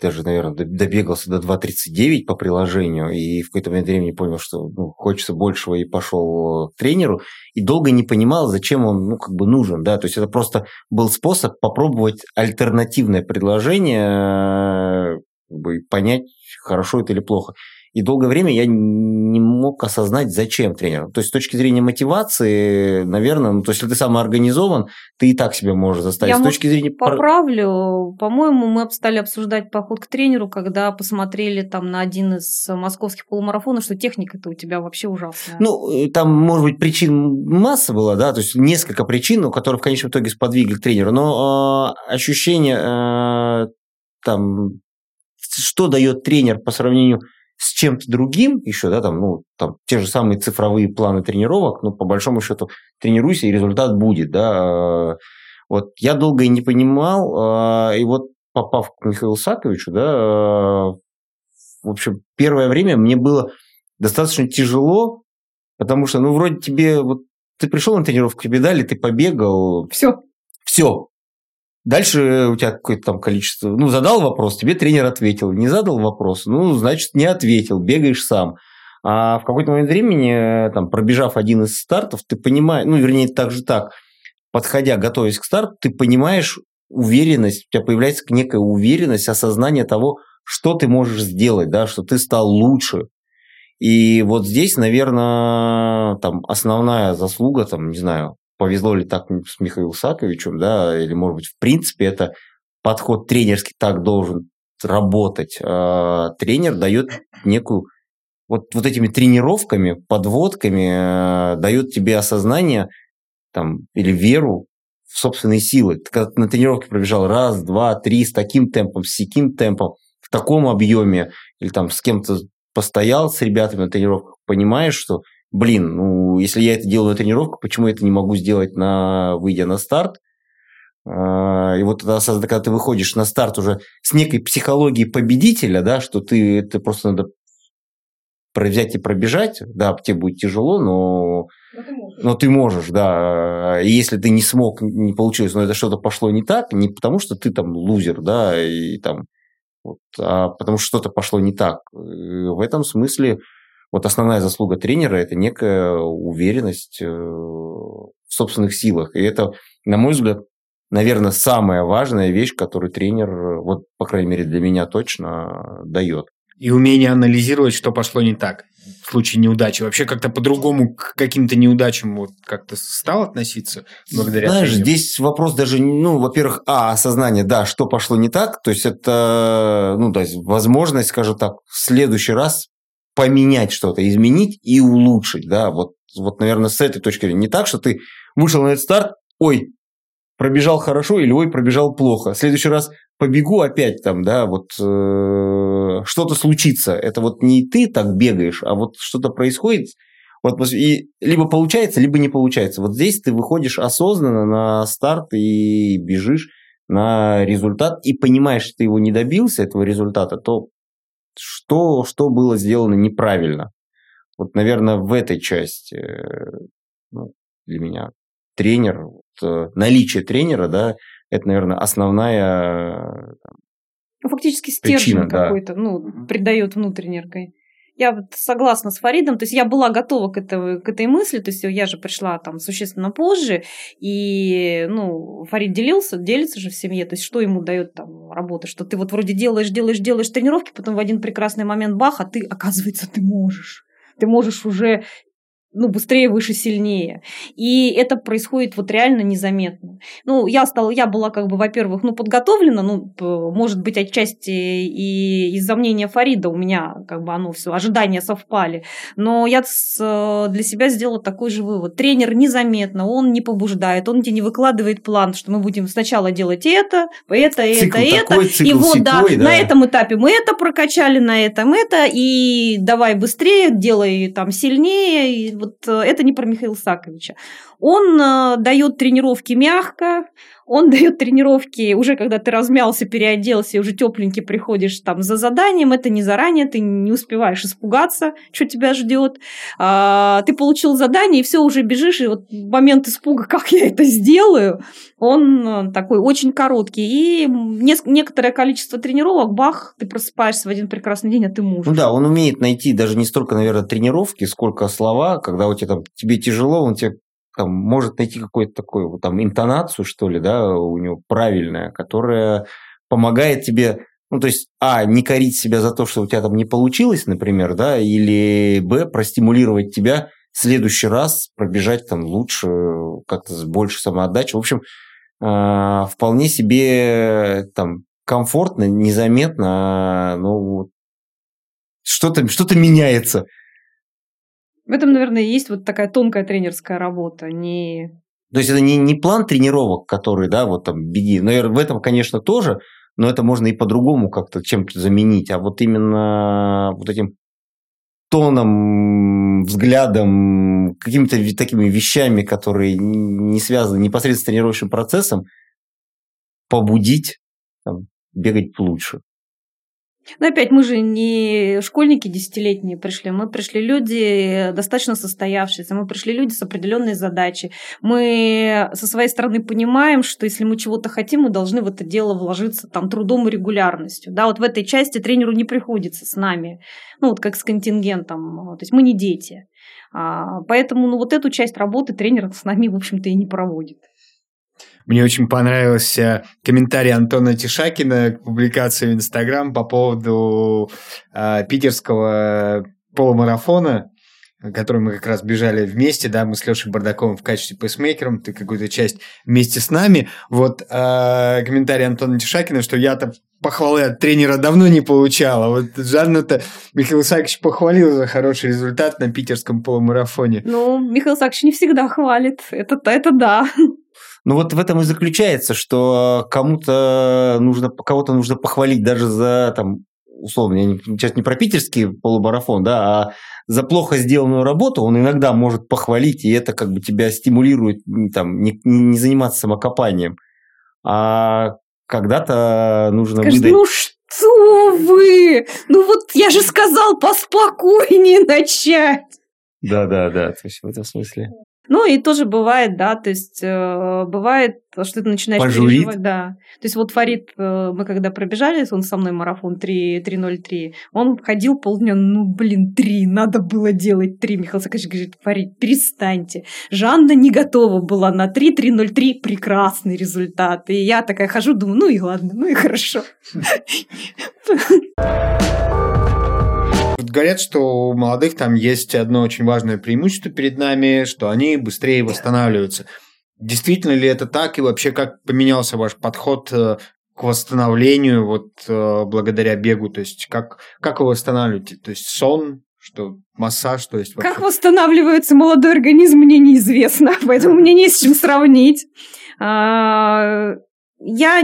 даже, наверное, до- добегался до 2.39 по приложению, и в какой-то момент времени понял, что ну, хочется большего, и пошел к тренеру, и долго не понимал, зачем он ну, как бы нужен, да, то есть это просто был способ попробовать альтернативное предложение, э, как бы, понять, хорошо это или плохо. И долгое время я не мог осознать, зачем тренеру. То есть, с точки зрения мотивации, наверное, ну, то есть, если ты самоорганизован, ты и так себя можешь заставить. Я, с точки зрения... Поправлю. По-моему, мы стали обсуждать поход к тренеру, когда посмотрели там на один из московских полумарафонов, что техника-то у тебя вообще ужасная. Ну, э, там, может быть, причин масса была, да, то есть несколько причин, которые в конечном итоге сподвигли к тренеру, но э, ощущение э, там, что дает тренер по сравнению с чем-то другим еще, да, там, ну, там, те же самые цифровые планы тренировок, ну, по большому счету, тренируйся, и результат будет, да. Вот я долго и не понимал, э, и вот попав к Михаилу Саковичу, да, э, в общем, первое время мне было достаточно тяжело, потому что, ну, вроде тебе, вот ты пришел на тренировку, тебе дали, ты побегал. Все. Все. Дальше у тебя какое-то там количество... Ну, задал вопрос, тебе тренер ответил. Не задал вопрос, ну, значит, не ответил, бегаешь сам. А в какой-то момент времени, там, пробежав один из стартов, ты понимаешь, ну, вернее, так же так, подходя, готовясь к старту, ты понимаешь уверенность, у тебя появляется некая уверенность, осознание того, что ты можешь сделать, да, что ты стал лучше. И вот здесь, наверное, там основная заслуга, там, не знаю, повезло ли так с Михаилом Саковичем, да, или, может быть, в принципе, это подход тренерский так должен работать. А тренер дает некую вот, вот этими тренировками, подводками э, дает тебе осознание там, или веру в собственные силы. Ты когда на тренировке пробежал раз, два, три, с таким темпом, с таким темпом, в таком объеме, или там с кем-то постоял с ребятами на тренировках, понимаешь, что, блин, ну, если я это делаю на тренировках, почему я это не могу сделать, на, выйдя на старт? А, и вот тогда, когда ты выходишь на старт уже с некой психологией победителя, да, что ты это просто надо взять и пробежать, да, тебе будет тяжело, но, но, ты, можешь. но ты можешь, да. И если ты не смог, не получилось, но это что-то пошло не так, не потому что ты там лузер, да, и там, вот, а потому что что-то пошло не так. И в этом смысле вот основная заслуга тренера – это некая уверенность э, в собственных силах. И это, на мой взгляд, наверное, самая важная вещь, которую тренер, вот, по крайней мере, для меня точно дает и умение анализировать, что пошло не так в случае неудачи. Вообще как-то по-другому к каким-то неудачам вот как-то стал относиться благодаря Знаешь, тренеру? здесь вопрос даже, ну, во-первых, а, осознание, да, что пошло не так, то есть это, ну, есть возможность, скажем так, в следующий раз поменять что-то, изменить и улучшить, да, вот, вот, наверное, с этой точки зрения. Не так, что ты вышел на этот старт, ой, пробежал хорошо или ой, пробежал плохо. В следующий раз побегу опять там, да, вот э, что-то случится. Это вот не ты так бегаешь, а вот что-то происходит. Вот, и либо получается, либо не получается. Вот здесь ты выходишь осознанно на старт и бежишь на результат и понимаешь, что ты его не добился, этого результата, то что, что было сделано неправильно. Вот, наверное, в этой части э, ну, для меня тренер, вот, э, наличие тренера, да, это, наверное, основная ну, фактически стержень какой-то, да. ну, придает внутренней я вот согласна с Фаридом, то есть я была готова к, этого, к этой мысли, то есть я же пришла там существенно позже, и, ну, Фарид делился, делится же в семье, то есть что ему дает там работа, что ты вот вроде делаешь, делаешь, делаешь тренировки, потом в один прекрасный момент бах, а ты, оказывается, ты можешь. Ты можешь уже ну, быстрее, выше, сильнее. И это происходит вот реально незаметно. Ну, я стала, я была как бы, во-первых, ну, подготовлена, ну, может быть, отчасти и из-за мнения Фарида у меня как бы оно все, ожидания совпали. Но я для себя сделала такой же вывод. Тренер незаметно, он не побуждает, он тебе не выкладывает план, что мы будем сначала делать это, это, цикл это, такой, это. И вот, да, да, на этом этапе мы это прокачали, на этом это, и давай быстрее, делай там сильнее, вот э, это не про Михаила Саковича. Он э, дает тренировки мягко, он дает тренировки уже когда ты размялся, переоделся и уже тепленький приходишь там за заданием, это не заранее, ты не успеваешь испугаться, что тебя ждет. А, ты получил задание, и все, уже бежишь, и вот момент испуга, как я это сделаю, он э, такой очень короткий. И некоторое количество тренировок, бах, ты просыпаешься в один прекрасный день, а ты можешь. Ну да, он умеет найти даже не столько, наверное, тренировки, сколько слова, когда у тебя там тебе тяжело, он тебе там, может найти какую-то такую вот, там интонацию, что ли, да, у него правильная, которая помогает тебе, ну, то есть, а, не корить себя за то, что у тебя там не получилось, например, да, или, б, простимулировать тебя в следующий раз пробежать там лучше, как-то с больше самоотдачи. В общем, э, вполне себе там комфортно, незаметно, ну, что-то что меняется. В этом, наверное, есть вот такая тонкая тренерская работа, не... То есть это не, не план тренировок, который, да, вот там беги. Наверное, в этом, конечно, тоже, но это можно и по-другому как-то чем-то заменить. А вот именно вот этим тоном, взглядом, какими-то такими вещами, которые не связаны непосредственно с тренировочным процессом, побудить там, бегать лучше. Но опять мы же не школьники десятилетние пришли, мы пришли люди достаточно состоявшиеся, мы пришли люди с определенной задачей. Мы со своей стороны понимаем, что если мы чего-то хотим, мы должны в это дело вложиться там трудом и регулярностью. Да, вот в этой части тренеру не приходится с нами, ну вот как с контингентом, то есть мы не дети. А, поэтому ну, вот эту часть работы тренер с нами, в общем-то, и не проводит. Мне очень понравился комментарий Антона Тишакина к публикации в Инстаграм по поводу э, питерского полумарафона, который мы как раз бежали вместе, да, мы с Лешей Бардаковым в качестве пейсмейкером, ты какую-то часть вместе с нами. Вот э, комментарий Антона Тишакина, что я-то похвалы от тренера давно не получал, а вот Жанна-то Михаил Исаакович похвалил за хороший результат на питерском полумарафоне. Ну, Михаил Исаакович не всегда хвалит, это, это да. Ну вот в этом и заключается, что кому-то нужно, кого-то нужно похвалить даже за там условно, я не, сейчас не про питерский полумарафон, да, а за плохо сделанную работу он иногда может похвалить, и это как бы тебя стимулирует там, не, не заниматься самокопанием. А когда-то нужно Скажешь, выдать... ну что вы? Ну вот я же сказал поспокойнее начать. Да-да-да, то есть в этом смысле. Ну и тоже бывает, да, то есть э, бывает, что ты начинаешь Пожурит. переживать, да. То есть вот Фарид, э, мы когда пробежали, он со мной марафон 3, 3.03, он ходил полдня, ну блин, 3, надо было делать 3. Михаил Сакович говорит, Фарид, перестаньте. Жанна не готова была на 3, 3.03, прекрасный результат. И я такая хожу, думаю, ну и ладно, ну и хорошо. Говорят, что у молодых там есть одно очень важное преимущество перед нами, что они быстрее восстанавливаются. Действительно ли это так? И вообще, как поменялся ваш подход э, к восстановлению вот э, благодаря бегу? То есть, как, как вы восстанавливаете? То есть, сон, что массаж, то есть... Как вообще- восстанавливается молодой организм, мне неизвестно, поэтому мне не с чем сравнить. Я,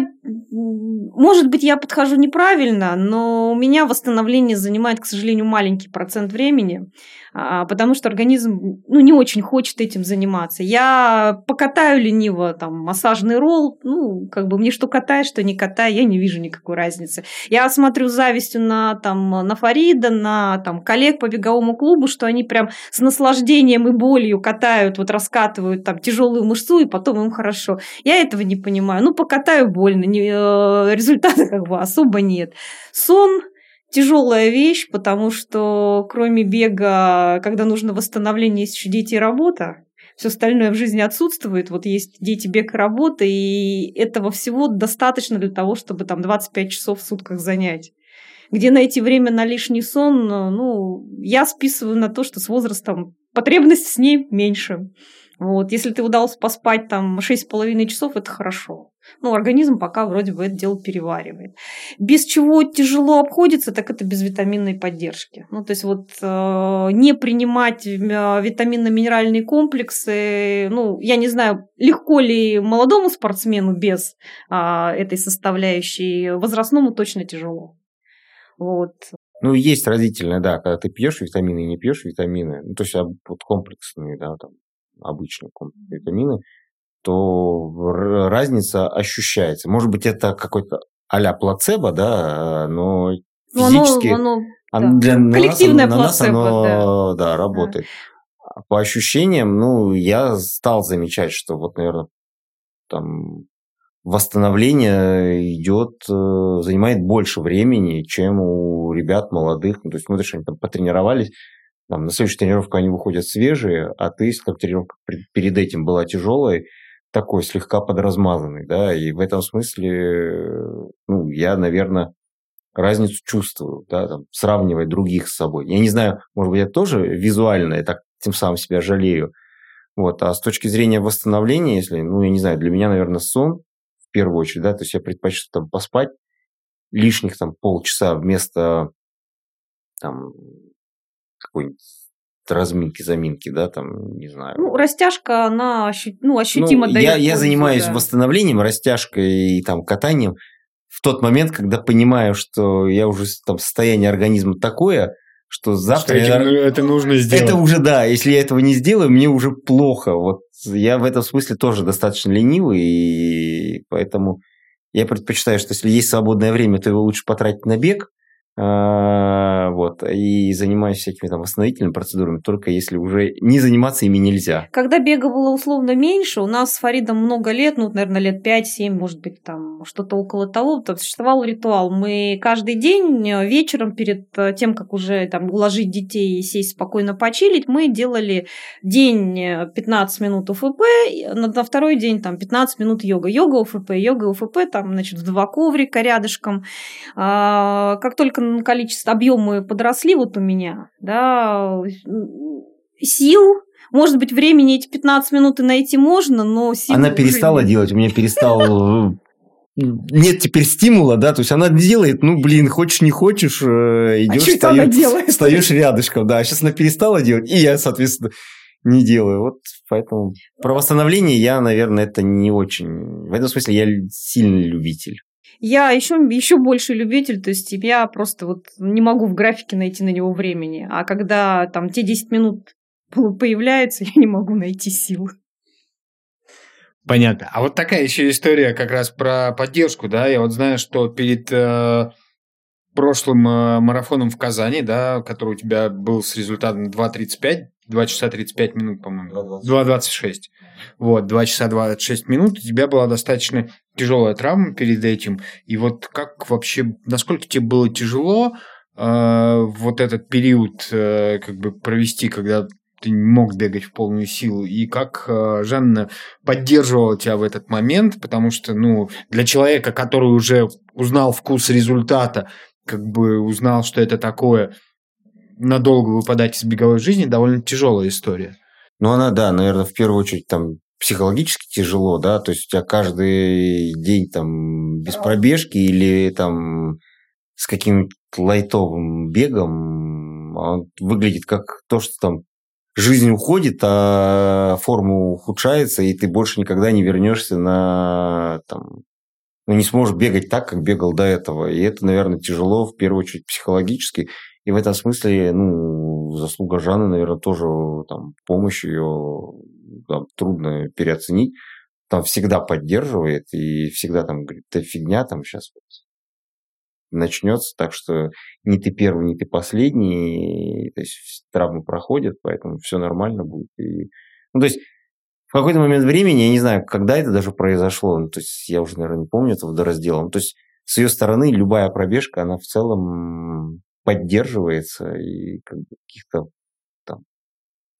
может быть, я подхожу неправильно, но у меня восстановление занимает, к сожалению, маленький процент времени, потому что организм ну, не очень хочет этим заниматься. Я покатаю лениво там массажный ролл, ну, как бы мне что катай, что не катай, я не вижу никакой разницы. Я смотрю с завистью на, там, на Фарида, на там, коллег по беговому клубу, что они прям с наслаждением и болью катают, вот раскатывают там тяжелую мышцу, и потом им хорошо. Я этого не понимаю. Ну, покатаю больно, не, э, результата как бы особо нет. Сон тяжелая вещь, потому что кроме бега, когда нужно восстановление, есть еще дети и работа. Все остальное в жизни отсутствует. Вот есть дети, бег работа, и этого всего достаточно для того, чтобы там 25 часов в сутках занять. Где найти время на лишний сон, ну, я списываю на то, что с возрастом потребность с ней меньше. Вот. Если ты удалось поспать там 6,5 часов, это хорошо. Ну, организм пока вроде бы это дело переваривает. Без чего тяжело обходится, так это без витаминной поддержки. Ну, то есть вот э, не принимать э, витаминно-минеральные комплексы, ну, я не знаю, легко ли молодому спортсмену без э, этой составляющей, возрастному точно тяжело. Вот. Ну, есть разительное, да, когда ты пьешь витамины и не пьешь витамины, ну, то есть а, вот комплексные, да, там, обычные комплексные витамины, то разница ощущается. Может быть, это какой-то а-ля плацебо, да, но Ну, оно- физически оно, оно да. для нас, Коллективное оно- на нас плацебо, оно, да, работает. А По ощущениям, ну, я стал замечать, что вот, наверное, там восстановление идет, э, занимает больше времени, чем у ребят молодых. Ну, то есть смотришь, они там потренировались, там, на следующую тренировку они выходят свежие, а ты, если как тренировка перед этим была тяжелой, такой слегка подразмазанный, да, и в этом смысле, ну, я, наверное, разницу чувствую, да, там, сравнивая других с собой. Я не знаю, может быть, я тоже визуально, я так тем самым себя жалею, вот, а с точки зрения восстановления, если, ну, я не знаю, для меня, наверное, сон в первую очередь, да, то есть я предпочту там поспать лишних там полчаса вместо там какой-нибудь разминки, заминки, да, там, не знаю. Ну, растяжка, она ощу- ну, ощутимо Ну, дает я, я занимаюсь да. восстановлением, растяжкой и там катанием в тот момент, когда понимаю, что я уже там состояние организма такое, что Что завтра этим- я- это нужно сделать. это уже да, если я этого не сделаю, мне уже плохо. Вот я в этом смысле тоже достаточно ленивый, и поэтому я предпочитаю, что если есть свободное время, то его лучше потратить на бег, вот, и занимаюсь всякими там восстановительными процедурами, только если уже не заниматься ими нельзя. Когда бега было условно меньше, у нас с Фаридом много лет, ну, наверное, лет 5-7, может быть, там что-то около того, то существовал ритуал. Мы каждый день э, вечером перед э, тем, как уже там уложить детей и сесть спокойно почилить, мы делали день 15 э, минут УФП, на, на второй день там 15 минут йога. Йога УФП, йога УФП, там, значит, в два коврика рядышком. А, как только количество, объемы подросли вот у меня, да, сил, может быть, времени эти 15 минут и найти можно, но Она перестала нет. делать, у меня перестал нет теперь стимула, да, то есть она делает, ну, блин, хочешь не хочешь, э, идешь, а встаешь рядышком, да, а сейчас она перестала делать, и я, соответственно, не делаю. Вот поэтому про восстановление я, наверное, это не очень. В этом смысле я сильный любитель. Я еще, еще больше любитель, то есть я просто вот не могу в графике найти на него времени. А когда там те 10 минут появляются, я не могу найти силы. Понятно. А вот такая еще история как раз про поддержку, да. Я вот знаю, что перед э, прошлым э, марафоном в Казани, да, который у тебя был с результатом 2.35, 2 часа 35 минут, по-моему. 2.26. Вот, 2 часа 26 минут. У тебя была достаточно тяжелая травма перед этим. И вот как вообще, насколько тебе было тяжело э, вот этот период э, как бы провести, когда ты не мог бегать в полную силу, и как э, Жанна поддерживала тебя в этот момент, потому что, ну, для человека, который уже узнал вкус результата, как бы узнал, что это такое, надолго выпадать из беговой жизни, довольно тяжелая история. Ну, она, да, наверное, в первую очередь там психологически тяжело, да, то есть у тебя каждый день там без пробежки или там с каким-то лайтовым бегом, он выглядит как то, что там жизнь уходит, а форма ухудшается, и ты больше никогда не вернешься на там, ну, не сможешь бегать так, как бегал до этого. И это, наверное, тяжело, в первую очередь, психологически. И в этом смысле, ну, заслуга Жанны, наверное, тоже там, помощь ее там, трудно переоценить. Там всегда поддерживает и всегда там говорит, это фигня там сейчас вот начнется, так что не ты первый, не ты последний, то есть травмы проходят, поэтому все нормально будет. И, ну, то есть в какой-то момент времени, я не знаю, когда это даже произошло, ну, то есть я уже, наверное, не помню этого водораздела, то есть с ее стороны любая пробежка, она в целом поддерживается и как бы каких-то там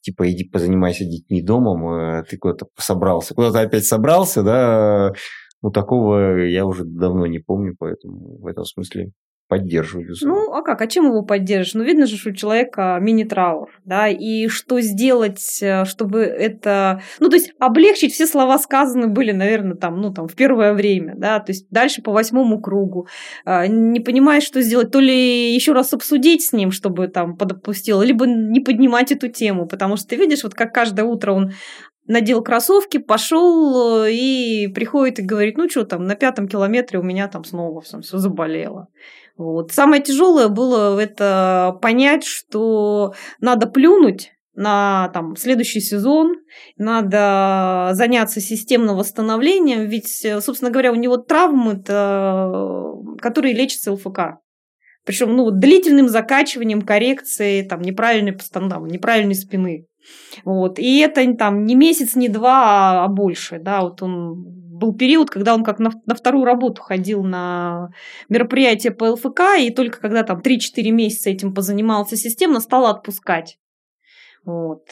типа иди позанимайся детьми домом, э, ты куда-то собрался, куда-то опять собрался, да, ну такого я уже давно не помню, поэтому в этом смысле поддерживаю. Ну, а как? А чем его поддержишь? Ну, видно же, что у человека мини-траур, да, и что сделать, э, чтобы это... Ну, то есть облегчить, все слова сказаны были, наверное, там, ну, там, в первое время, да, то есть дальше по восьмому кругу. А, не понимаешь, что сделать, то ли еще раз обсудить с ним, чтобы там подопустил, либо не поднимать эту тему, потому что ты видишь, вот как каждое утро он надел кроссовки, пошел э, и приходит и говорит, ну что там, на пятом километре у меня там снова все заболело. Вот. Самое тяжелое было это понять, что надо плюнуть на там, следующий сезон, надо заняться системным восстановлением, ведь, собственно говоря, у него травмы, которые лечатся ЛФК. Причем ну, длительным закачиванием, коррекцией там, неправильной, там, неправильной спины. Вот. И это там не месяц, не два, а больше. Да? Вот он был период, когда он как на, на вторую работу ходил на мероприятие по ЛФК, и только когда там 3-4 месяца этим позанимался системно, стал отпускать. Вот.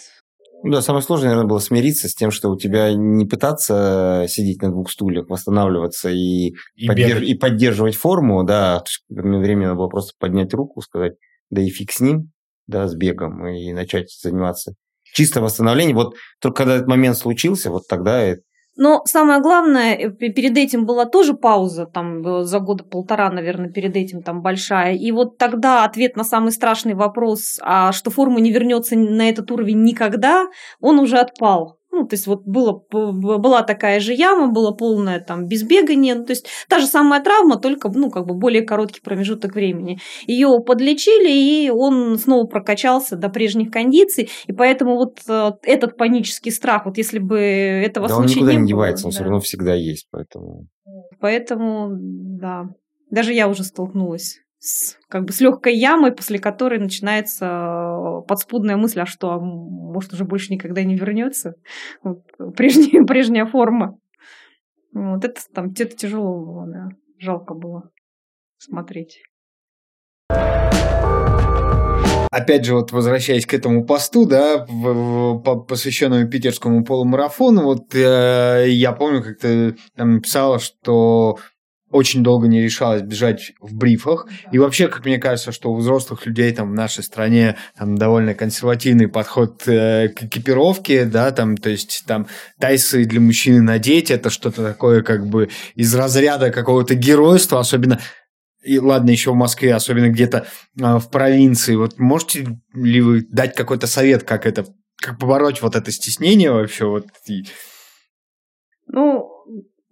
Да, самое сложное, наверное, было смириться с тем, что у тебя не пытаться сидеть на двух стульях, восстанавливаться и, и, поддерж... и поддерживать форму, да, временно было просто поднять руку, сказать, да и фиг с ним, да, с бегом, и начать заниматься чисто восстановлением. Вот только когда этот момент случился, вот тогда но самое главное, э, перед этим была тоже пауза, там э, за года полтора, наверное, перед этим там большая. И вот тогда ответ на самый страшный вопрос, а что форма не вернется на этот уровень никогда, он уже отпал. Ну, то есть вот было, была такая же яма, было полное там безбегание, ну, то есть та же самая травма, только, ну, как бы более короткий промежуток времени. Ее подлечили, и он снова прокачался до прежних кондиций, и поэтому вот э, этот панический страх, вот если бы этого да случая он никуда не, не девается, было, он да. все равно всегда есть, поэтому... Поэтому, да, даже я уже столкнулась с, как бы с легкой ямой, после которой начинается подспудная мысль, а что, а может уже больше никогда не вернется. Вот, прежняя, прежняя форма. Вот это там где-то тяжело было, да. Жалко было смотреть. Опять же, вот возвращаясь к этому посту, да, в, посвященному питерскому полумарафону, вот э, я помню, как ты там написала, что очень долго не решалась бежать в брифах. И вообще, как мне кажется, что у взрослых людей там в нашей стране там довольно консервативный подход э, к экипировке, да, там, то есть там тайсы для мужчины надеть, это что-то такое как бы из разряда какого-то геройства, особенно и ладно, еще в Москве, особенно где-то э, в провинции. Вот можете ли вы дать какой-то совет, как это, как побороть вот это стеснение вообще? Вот, и... Ну,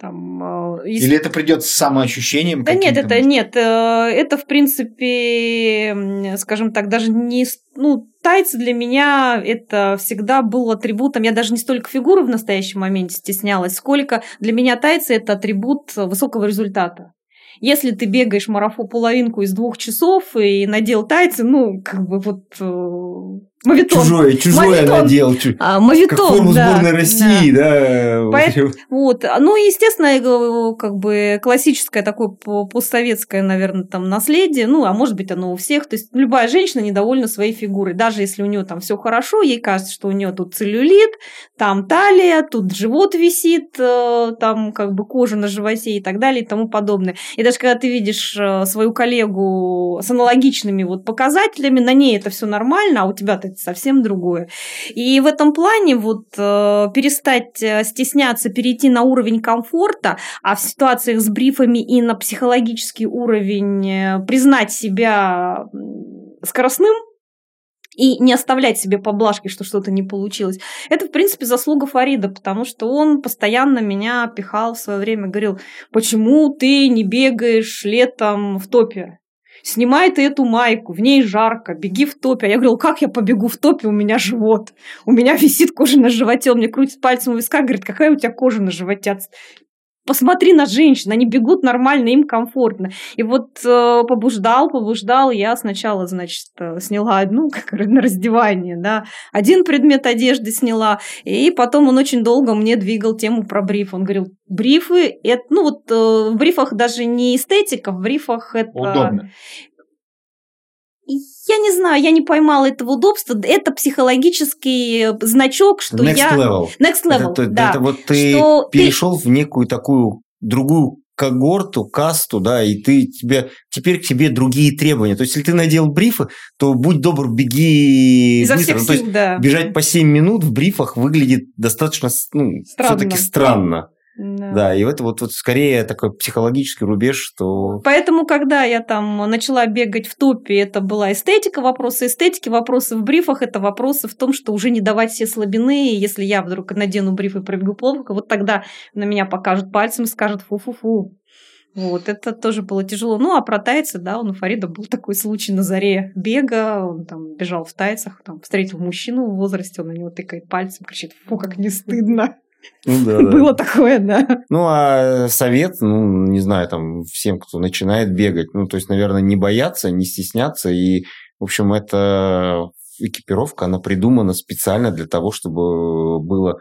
там, а, если... Или это придет с самоощущением? Да нет, это нет. Э, это, в принципе, скажем так, даже не... Ну, тайцы для меня это всегда был атрибутом. Я даже не столько фигуры в настоящем моменте стеснялась, сколько для меня тайцы это атрибут высокого результата. Если ты бегаешь марафон половинку из двух часов и надел тайцы, ну, как бы вот э, Мавитон. Чужое, чужое Мавитон. надел. А, мавитон, как форму да, сборной России, да. да. Поэтому, вот. Ну, естественно, как бы классическое такое постсоветское, наверное, там наследие, ну, а может быть, оно у всех. То есть любая женщина недовольна своей фигурой. Даже если у нее там все хорошо, ей кажется, что у нее тут целлюлит, там талия, тут живот висит, э, там как бы кожа на животе и так далее и тому подобное. И даже когда ты видишь э, свою коллегу с аналогичными вот показателями, на ней это все нормально, а у тебя-то совсем другое. И в этом плане вот э, перестать э, стесняться, перейти на уровень комфорта, а в ситуациях с брифами и на психологический уровень э, признать себя скоростным, и не оставлять себе поблажки, что что-то не получилось. Это, в принципе, заслуга Фарида, потому что он постоянно меня пихал в свое время, говорил, почему ты не бегаешь летом в топе? Снимай ты эту майку, в ней жарко, беги в топе. А я говорила, как я побегу в топе, у меня живот. У меня висит кожа на животе, он мне крутит пальцем у виска, говорит, какая у тебя кожа на животе посмотри на женщин, они бегут нормально, им комфортно. И вот э, побуждал, побуждал, я сначала, значит, э, сняла одну, как на раздевание, да, один предмет одежды сняла, и потом он очень долго мне двигал тему про бриф. Он говорил, брифы, это, ну вот э, в брифах даже не эстетика, в брифах это... Удобно. Я не знаю, я не поймала этого удобства. Это психологический значок, что Next я... Level. Next level. Это, да. это вот ты что перешел ты... в некую такую другую когорту, касту, да, и ты тебе теперь к тебе другие требования. То есть, если ты надел брифы, то будь добр, беги Изо быстро. Всех ну, сил, то есть, да. бежать по 7 минут в брифах выглядит достаточно, ну, все-таки странно. Да. да, и это вот, вот скорее такой психологический рубеж, что... Поэтому, когда я там начала бегать в топе, это была эстетика, вопросы эстетики, вопросы в брифах, это вопросы в том, что уже не давать все слабины, и если я вдруг надену бриф и пробегу плохо, вот тогда на меня покажут пальцем и скажут фу-фу-фу. Вот, это тоже было тяжело. Ну, а про тайцы, да, у Фарида был такой случай на заре бега, он там бежал в тайцах, там встретил мужчину в возрасте, он на него тыкает пальцем, кричит, фу, как не стыдно. Ну, да, Было да. такое, да. Ну, а совет, ну, не знаю, там, всем, кто начинает бегать, ну, то есть, наверное, не бояться, не стесняться. И, в общем, эта экипировка, она придумана специально для того, чтобы было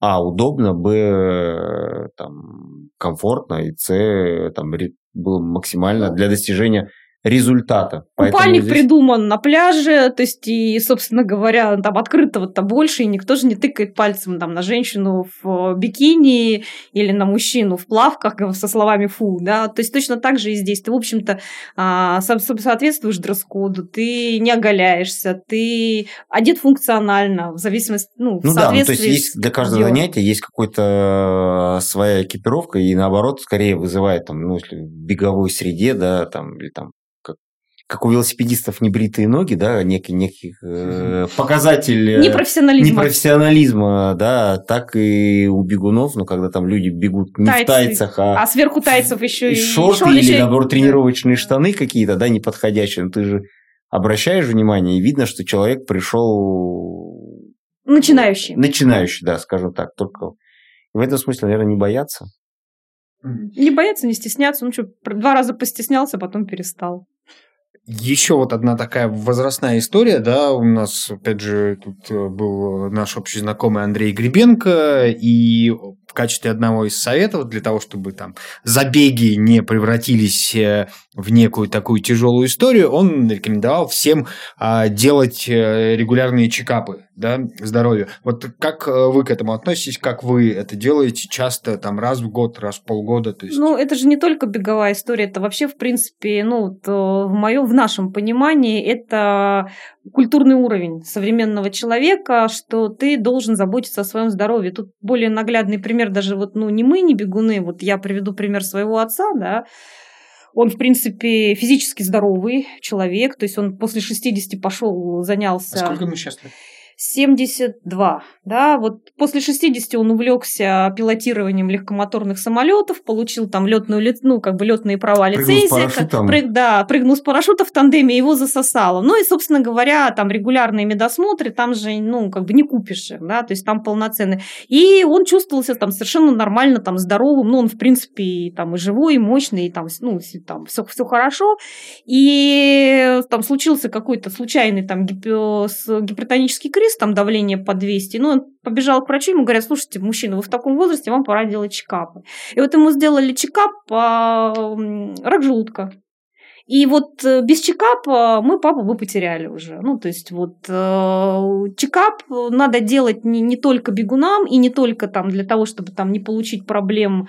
а, удобно, б, там, комфортно, и с, там, было максимально для достижения результата. Купальник здесь... придуман на пляже, то есть, и, собственно говоря, там открытого-то больше, и никто же не тыкает пальцем там, на женщину в бикини или на мужчину в плавках со словами «фу», да, то есть точно так же и здесь. Ты, в общем-то, а, соответствуешь дресс-коду, ты не оголяешься, ты одет функционально, в зависимости, ну, в ну да, ну, то есть есть для каждого делом. занятия есть какая-то своя экипировка, и наоборот, скорее вызывает там, ну, если в беговой среде, да, там, или там как у велосипедистов небритые ноги, да, некий, некий э, показатель непрофессионализма. непрофессионализма, да, так и у бегунов, ну, когда там люди бегут не Тайцы. в тайцах, а, а сверху тайцев еще и, шорты, шорты или, наоборот, тренировочные штаны какие-то, да, неподходящие, но ты же обращаешь внимание, и видно, что человек пришел... Начинающий. Начинающий, да, скажем так, только в этом смысле, наверное, не бояться. Не бояться, не стесняться. Ну что, два раза постеснялся, потом перестал. Еще вот одна такая возрастная история, да, у нас, опять же, тут э, был наш общий знакомый Андрей Гребенко, и в качестве одного из советов для того, чтобы там забеги не превратились э, в некую такую тяжелую историю, он рекомендовал всем а, делать э, регулярные чекапы да, здоровью. Вот как вы к этому относитесь, как вы это делаете часто, там раз в год, раз в полгода? То есть... Ну, это же не только беговая история, это вообще, в принципе, ну, в моем, в нашем понимании, это культурный уровень современного человека, что ты должен заботиться о своем здоровье. Тут более наглядный пример даже вот, ну, не мы, не бегуны, вот я приведу пример своего отца, да, он, в принципе, физически здоровый человек, то есть он после 60 пошел, занялся... А сколько ему сейчас? 72. Да, вот после 60 он увлекся пилотированием легкомоторных самолетов, получил там летную, ну, как бы летные права лицензии. Прыг, да, прыгнул с парашюта в тандеме, его засосало. Ну и, собственно говоря, там регулярные медосмотры, там же, ну, как бы не купишь их, да, то есть там полноценные. И он чувствовался там совершенно нормально, там, здоровым, ну, он, в принципе, там и живой, и мощный, и там, ну, там все, все хорошо. И там случился какой-то случайный там гипертонический криз, криз, там давление по 200, ну, он побежал к врачу, ему говорят, слушайте, мужчина, вы в таком возрасте, вам пора делать чекапы. И вот ему сделали чекап по рак желудка. И вот э, без чекапа мы папу бы потеряли уже. Ну, то есть вот э, чекап надо делать не, не только бегунам и не только там для того, чтобы там не получить проблем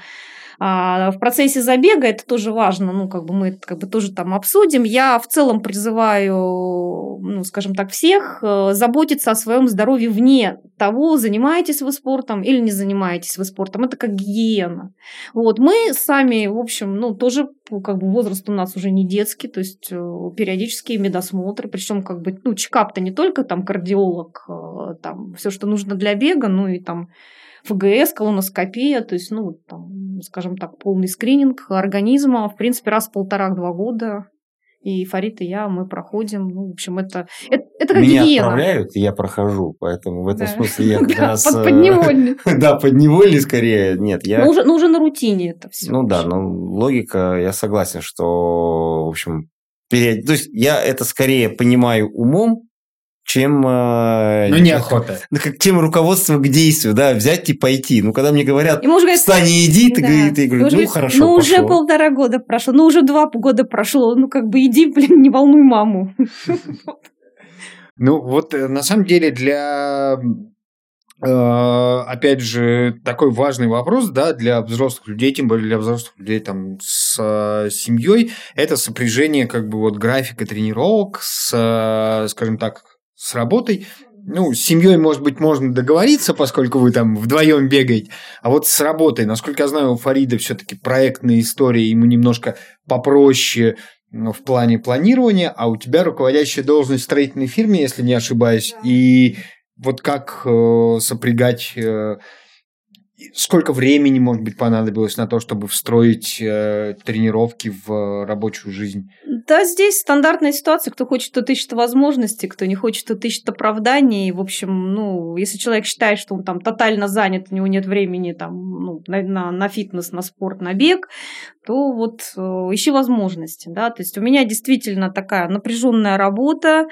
а в процессе забега это тоже важно, ну, как бы мы это как бы тоже там обсудим. Я в целом призываю, ну, скажем так, всех э, заботиться о своем здоровье вне того, занимаетесь вы спортом или не занимаетесь вы спортом. Это как гигиена. Вот, мы сами, в общем, ну, тоже как бы возраст у нас уже не детский, то есть э, периодические медосмотры, причем как бы, ну, чекап-то не только там кардиолог, э, там все, что нужно для бега, ну и там ФГС, колоноскопия, то есть, ну, там, скажем так, полный скрининг организма, в принципе, раз в полтора-два года. И Фарид и я, мы проходим. Ну, в общем, это, это, это как Меня гигиена. отправляют, и я прохожу. Поэтому в этом Да. смысле я как раз... э, подневольный. Да, подневольный скорее. Нет, я... Но уже, уже на рутине это все. Ну да, но логика, я согласен, что, в общем, период... То есть я это скорее понимаю умом, чем... э, Ну, неохота. ну, как чем руководство к действию, да, взять и пойти. Ну, когда мне говорят, И муж говорит, встань и иди, ты, да. ты И говоришь, ну, говорит, хорошо, Ну, уже пошел». полтора года прошло, ну, уже два года прошло. Ну, как бы иди, блин, не волнуй маму. Ну, вот э, на самом деле для э, опять же, такой важный вопрос, да, для взрослых людей, тем более для взрослых людей там с семьей, это сопряжение как бы вот графика тренировок с, скажем так, с работой. Ну, с семьей, может быть, можно договориться, поскольку вы там вдвоем бегаете, а вот с работой, насколько я знаю, у Фарида все-таки проектная история, ему немножко попроще ну, в плане планирования, а у тебя руководящая должность в строительной фирме, если не ошибаюсь, и вот как э, сопрягать, э, сколько времени, может быть, понадобилось на то, чтобы встроить э, тренировки в рабочую жизнь? Да, здесь стандартная ситуация. Кто хочет, тот ищет возможности, кто не хочет, тот ищет оправданий. В общем, ну, если человек считает, что он там тотально занят, у него нет времени там, ну, на, на, на фитнес, на спорт, на бег, то вот э, ищи возможности. Да? То есть у меня действительно такая напряженная работа,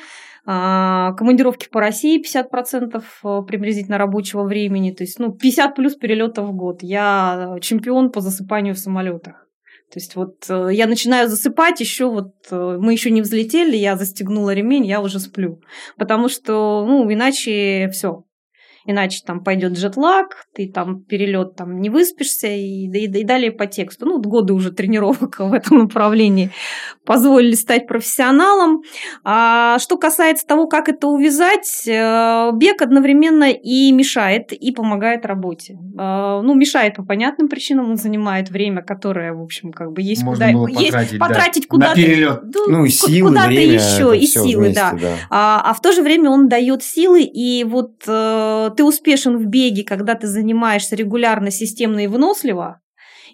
командировки по России 50% приблизительно рабочего времени, то есть ну, 50 плюс перелетов в год. Я чемпион по засыпанию в самолетах. То есть вот э, я начинаю засыпать, еще вот э, мы еще не взлетели, я застегнула ремень, я уже сплю. Потому что, ну, иначе все. Иначе там пойдет джетлаг, ты там перелет там не выспишься и, и, и далее по тексту. Ну, годы уже тренировок в этом направлении позволили стать профессионалом. А что касается того, как это увязать, э, бег одновременно и мешает, и помогает работе. Э, Ну, мешает по понятным причинам, он занимает время, которое, в общем, как бы есть Можно куда было есть потратить, да, потратить куда-то. перелет. Ну, и ку- силы, куда-то время, еще, и силы, вместе, да. А, а в то же время он дает силы, и вот э, ты успешен в беге, когда ты занимаешься регулярно, системно и выносливо,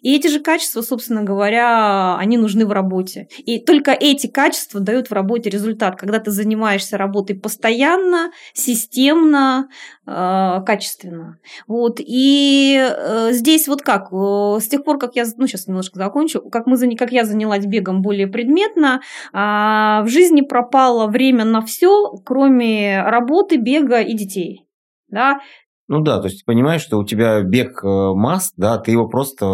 И эти же качества, собственно говоря, они нужны в работе. И только эти качества дают в работе результат, когда ты занимаешься работой постоянно, системно, э, качественно. Вот. И э, здесь вот как, э, с тех пор, как я, ну сейчас немножко закончу, как, мы, как я занялась бегом более предметно, э, в жизни пропало время на все, кроме работы, бега и детей. Да? Ну да, то есть ты понимаешь, что у тебя бег э, масс, да, ты его просто... Э,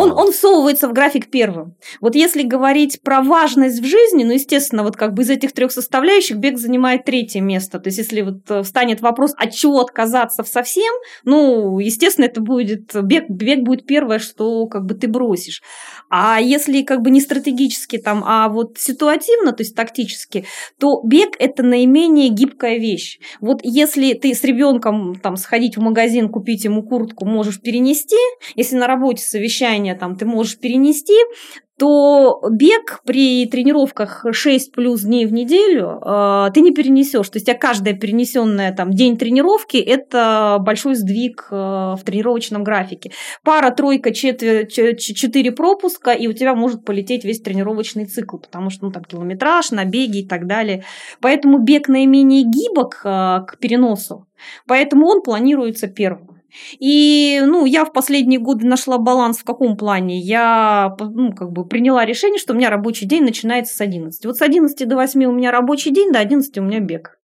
он, он всовывается в график первым. Вот если говорить про важность в жизни, ну, естественно, вот как бы из этих трех составляющих бег занимает третье место. То есть если вот э, встанет вопрос, от чего отказаться совсем, ну, естественно, это будет... Бег, бег будет первое, что как бы ты бросишь. А если как бы не стратегически там, а вот ситуативно, то есть тактически, то бег – это наименее гибкая вещь. Вот если ты с ребенком там сходить в магазин, купить ему куртку можешь перенести, если на работе совещание там ты можешь перенести, то бег при тренировках 6 плюс дней в неделю э, ты не перенесешь. То есть, а каждая перенесенная там день тренировки – это большой сдвиг э, в тренировочном графике. Пара, тройка, четвер... четыре пропуска, и у тебя может полететь весь тренировочный цикл, потому что ну, там километраж, набеги и так далее. Поэтому бег наименее гибок э, к переносу. Поэтому он планируется первым. И, ну, я в последние годы нашла баланс в каком плане? Я, ну, как бы приняла решение, что у меня рабочий день начинается с 11. Вот с 11 до 8 у меня рабочий день, до 11 у меня бег.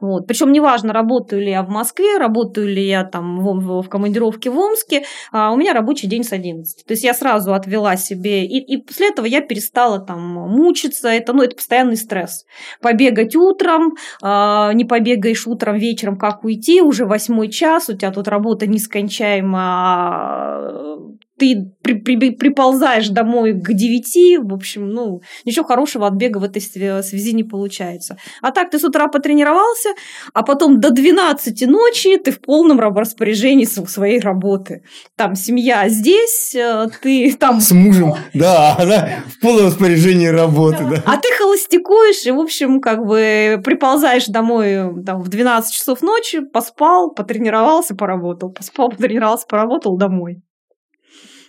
Вот. Причем неважно, работаю ли я в Москве, работаю ли я там в, в командировке в Омске, а у меня рабочий день с 11. То есть я сразу отвела себе, и, и после этого я перестала там мучиться, это, ну, это постоянный стресс. Побегать утром, а, не побегаешь утром, вечером, как уйти, уже восьмой час, у тебя тут работа нескончаема, а, ты при, при, приползаешь домой к 9, в общем, ну, ничего хорошего от бега в этой связи не получается. А так ты с утра потренировался, а потом до 12 ночи ты в полном распоряжении своей работы. Там семья здесь, э, ты там... С мужем, да, да, в полном распоряжении работы, да. А ты холостякуешь, и, в общем, как бы приползаешь домой там, в 12 часов ночи, поспал, потренировался, поработал, поспал, потренировался, поработал, домой.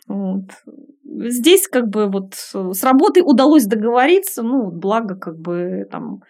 Вот. Здесь как бы вот с работой удалось договориться, ну, благо как бы там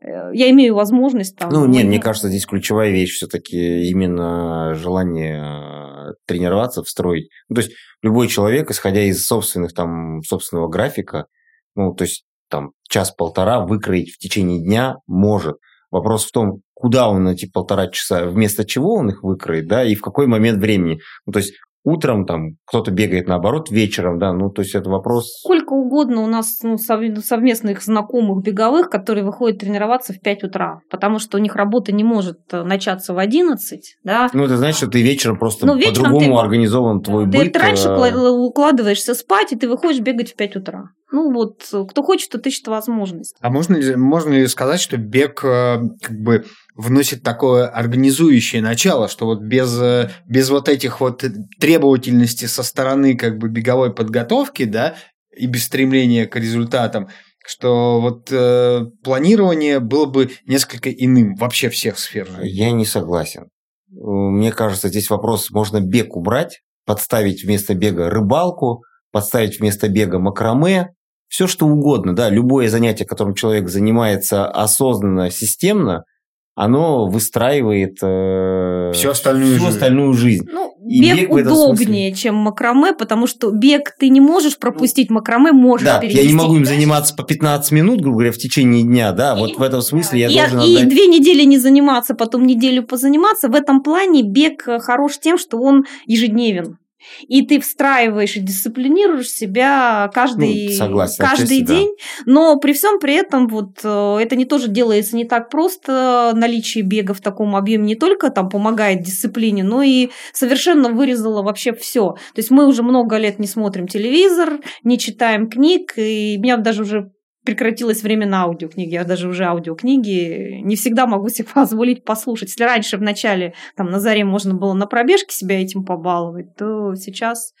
э, я имею возможность там... Ну, нет, мне кажется, здесь ключевая вещь все-таки именно желание э, тренироваться, встроить. Ну, то есть любой человек, исходя из собственных там, собственного графика, ну, то есть там час-полтора выкроить в течение дня может. Вопрос в том, куда он эти полтора часа, вместо чего он их выкроет, да, и в какой момент времени. Ну, то есть утром, там кто-то бегает наоборот вечером, да, ну то есть это вопрос... Сколько угодно у нас ну, совместных знакомых беговых, которые выходят тренироваться в 5 утра, потому что у них работа не может э, начаться в 11, да. Ну это значит, что ты вечером просто ну, по-другому ты... организован твой ты, быт. Ты раньше э, укладываешься спать, и ты выходишь бегать в 5 утра. Ну вот, кто хочет, тот ищет возможность. А можно ли, можно ли сказать, что бег как бы вносит такое организующее начало, что вот без, э, без вот этих вот требовательности со стороны как бы беговой подготовки, да, и без стремления к результатам, что вот э, планирование было бы несколько иным вообще всех сфер. Я не согласен. Мне кажется, здесь вопрос, можно бег убрать, подставить вместо бега рыбалку, подставить вместо бега макраме, все что угодно, да, любое занятие, которым человек занимается осознанно, системно, оно выстраивает э, всю остальную всю жизнь. Остальную жизнь. Ну, и бег, бег удобнее, чем макраме, потому что бег ты не можешь пропустить, макраме можешь да, перенести. я не могу им заниматься по 15 минут, грубо говоря, в течение дня, да, и, вот в этом смысле я и, должен И отдать... две недели не заниматься, потом неделю позаниматься. В этом плане бег хорош тем, что он ежедневен. И ты встраиваешь и дисциплинируешь себя каждый, ну, согласен, каждый день. Да. Но при всем при этом вот э, это не тоже делается не так просто. Наличие бега в таком объеме не только там помогает дисциплине, но и совершенно вырезало вообще все. То есть мы уже много лет не смотрим телевизор, не читаем книг, и меня даже уже прекратилось время на аудиокниги. Я даже уже аудиокниги не всегда могу себе позволить послушать. Если раньше в начале, там, на заре можно было на пробежке себя этим побаловать, то сейчас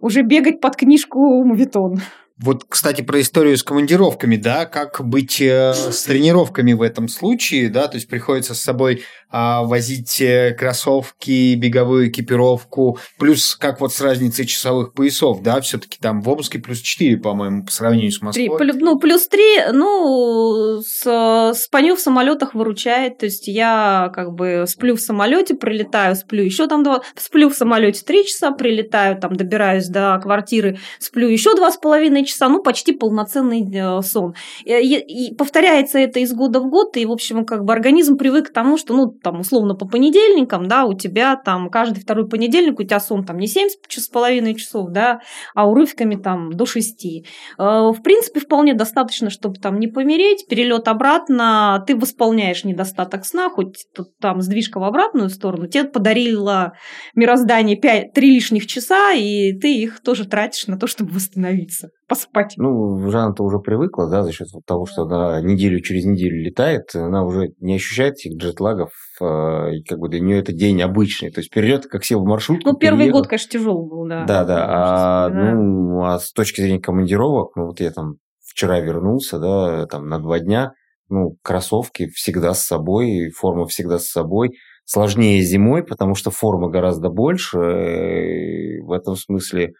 уже бегать под книжку мувитон. Вот, кстати, про историю с командировками, да, как быть э, с тренировками в этом случае, да, то есть приходится с собой а, возить э, кроссовки, беговую экипировку, плюс как вот с разницей часовых поясов, да, все-таки там в Омске плюс 4, по-моему, по сравнению с Москвой. 3, ну, плюс 3, ну, с, спаню в самолетах выручает, то есть я как бы сплю в самолете, прилетаю, сплю еще там два, сплю в самолете 3 часа, прилетаю, там добираюсь до квартиры, сплю еще два с половиной часа, ну, почти полноценный э, сон. И, и повторяется это из года в год, и, в общем, как бы организм привык к тому, что, ну, там, условно, по понедельникам, да, у тебя там каждый второй понедельник у тебя сон там не 7 с половиной часов, да, а урывками там до 6. Э, в принципе, вполне достаточно, чтобы там не помереть, перелет обратно, ты восполняешь недостаток сна, хоть там сдвижка в обратную сторону, тебе подарило мироздание 5, 3 лишних часа, и ты их тоже тратишь на то, чтобы восстановиться поспать. Ну, Жанна-то уже привыкла, да, за счет того, что она неделю через неделю летает, она уже не ощущает этих джетлагов, э, и как бы для нее это день обычный. То есть перелет, как сел в маршрутку. Ну, первый переехал. год, конечно, тяжелый был, да. Да, да. А, да. Ну, а с точки зрения командировок, ну, вот я там вчера вернулся, да, там на два дня, ну, кроссовки всегда с собой, форма всегда с собой. Сложнее зимой, потому что форма гораздо больше. Э, в этом смысле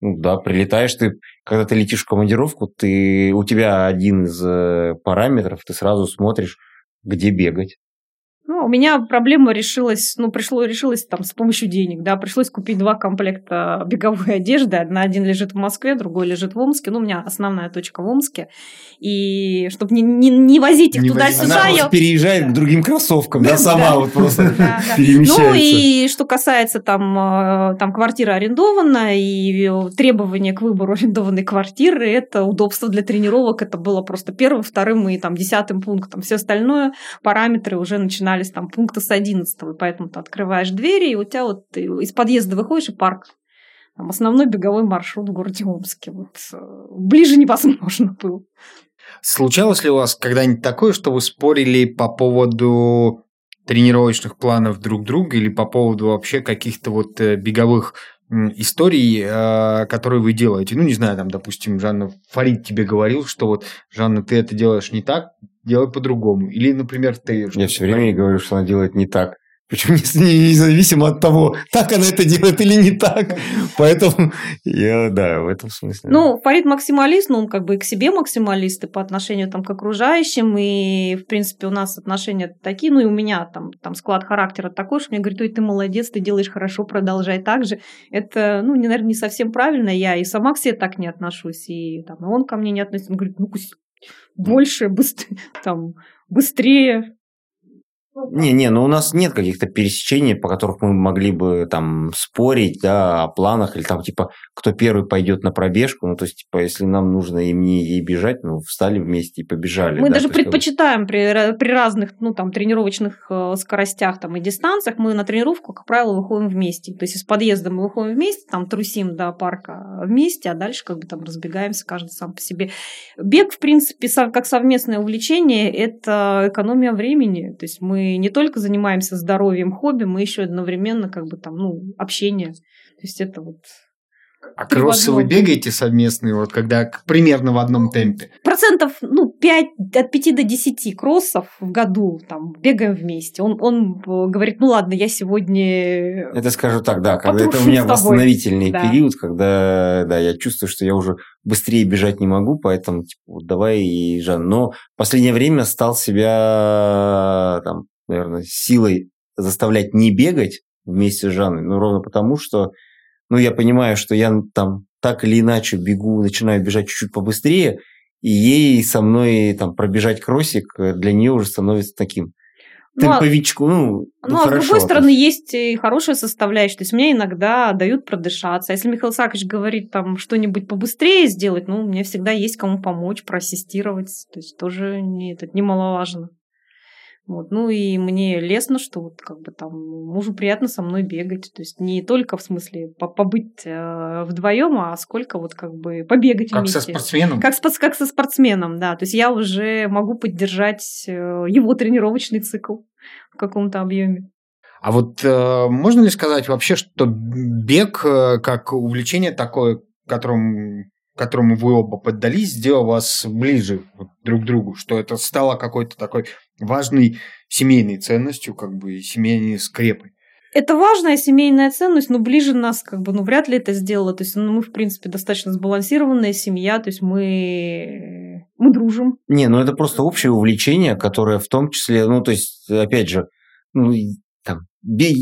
ну да, прилетаешь ты, когда ты летишь в командировку, ты, у тебя один из э, параметров, ты сразу смотришь, где бегать. Ну, у меня проблема решилась, ну, пришло, решилась там с помощью денег, да, пришлось купить два комплекта беговой одежды, одна один лежит в Москве, другой лежит в Омске, ну, у меня основная точка в Омске, и чтобы не, не, не возить их туда-сюда... Она я... переезжает к другим кроссовкам, да, сама вот просто перемещается. Ну, и что касается там, э, там квартира арендована, и требования к выбору арендованной квартиры, это удобство для тренировок, это было просто первым, вторым и там десятым пунктом, все остальное параметры уже начинали начинались там пункта с 11, и поэтому ты открываешь двери, и у тебя вот из подъезда выходишь, и парк. Там основной беговой маршрут в городе Омске. Вот, э, ближе невозможно был. Случалось ли у вас когда-нибудь такое, что вы спорили по поводу тренировочных планов друг друга или по поводу вообще каких-то вот э, беговых историй, э, которые вы делаете. Ну, не знаю, там, допустим, Жанна Фарид тебе говорил, что вот, Жанна, ты это делаешь не так, делай по-другому. Или, например, ты... Я все время ей говорю, что она делает не так. Причем независимо от того, так она это делает или не так. Поэтому я, да, в этом смысле. Ну, Фарид максималист, но он как бы и к себе максималист, и по отношению там к окружающим, и, в принципе, у нас отношения такие, ну, и у меня там, там склад характера такой, что мне говорит, ой, ты молодец, ты делаешь хорошо, продолжай так же. Это, ну, наверное, не совсем правильно, я и сама к себе так не отношусь, и там, и он ко мне не относится. Он говорит, ну, больше, быстрее, там, быстрее, не-не, ну у нас нет каких-то пересечений, по которым мы могли бы там спорить, да, о планах, или там типа, кто первый пойдет на пробежку, ну то есть, типа, если нам нужно и мне ей бежать, ну встали вместе и побежали. Мы да, даже предпочитаем есть, при, при разных, ну там, тренировочных э, скоростях там и дистанциях, мы на тренировку, как правило, выходим вместе. То есть из подъезда мы выходим вместе, там трусим до парка вместе, а дальше как бы там разбегаемся каждый сам по себе. Бег, в принципе, как совместное увлечение, это экономия времени. То есть мы не только занимаемся здоровьем, хобби, мы еще одновременно как бы там, ну, общение. То есть это вот а кроссы вы бегаете совместные, вот когда примерно в одном темпе? Процентов, ну, 5, от 5 до 10 кроссов в году там бегаем вместе. Он, он э, говорит, ну ладно, я сегодня... Это скажу так, да, когда это у меня восстановительный да. период, когда да, я чувствую, что я уже быстрее бежать не могу, поэтому типа, вот давай и Жан. Но в последнее время стал себя там, наверное, силой заставлять не бегать вместе с Жанной, ну, ровно потому, что, ну, я понимаю, что я там так или иначе бегу, начинаю бежать чуть-чуть побыстрее, и ей со мной там пробежать кроссик для нее уже становится таким ну, а темповичку, ну, ну, ну а с другой стороны, есть и хорошая составляющая. То есть мне иногда дают продышаться. Если Михаил Сакович говорит там что-нибудь побыстрее сделать, ну, мне всегда есть кому помочь, проассистировать. То есть тоже не, это немаловажно. Вот. Ну и мне лестно, что вот как бы там мужу приятно со мной бегать. То есть не только в смысле побыть э, вдвоем, а сколько вот как бы побегать как вместе. Как со спортсменом? Как, как со спортсменом, да. То есть я уже могу поддержать э, его тренировочный цикл в каком-то объеме. А вот э, можно ли сказать вообще, что бег э, как увлечение такое, которым которому вы оба поддались, сделал вас ближе вот друг к другу, что это стало какой-то такой важной семейной ценностью, как бы семейной скрепой. Это важная семейная ценность, но ближе нас как бы, ну, вряд ли это сделало. То есть, ну, мы, в принципе, достаточно сбалансированная семья, то есть мы, мы дружим. Не, ну это просто общее увлечение, которое в том числе, ну, то есть, опять же, ну,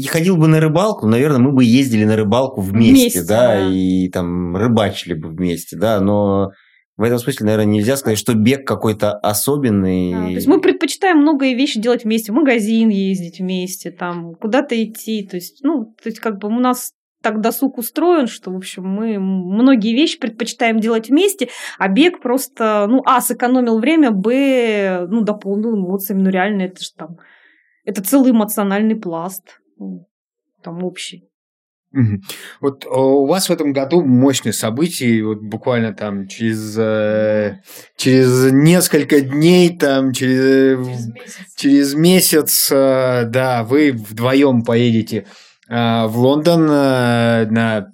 ходил бы на рыбалку, наверное, мы бы ездили на рыбалку вместе, вместе да, да, и там рыбачили бы вместе, да, но в этом смысле, наверное, нельзя сказать, что бег какой-то особенный. Да, то есть мы предпочитаем многие вещи делать вместе, в магазин ездить вместе, там куда-то идти, то есть, ну, то есть как бы у нас так досуг устроен, что, в общем, мы многие вещи предпочитаем делать вместе, а бег просто, ну, а, сэкономил время, б, ну, дополнил эмоциями, ну, реально, это же там это целый эмоциональный пласт, ну, там общий. Вот а, у вас в этом году мощные события, вот буквально там через, э, через несколько дней, там через, через месяц, через месяц э, да, вы вдвоем поедете э, в Лондон на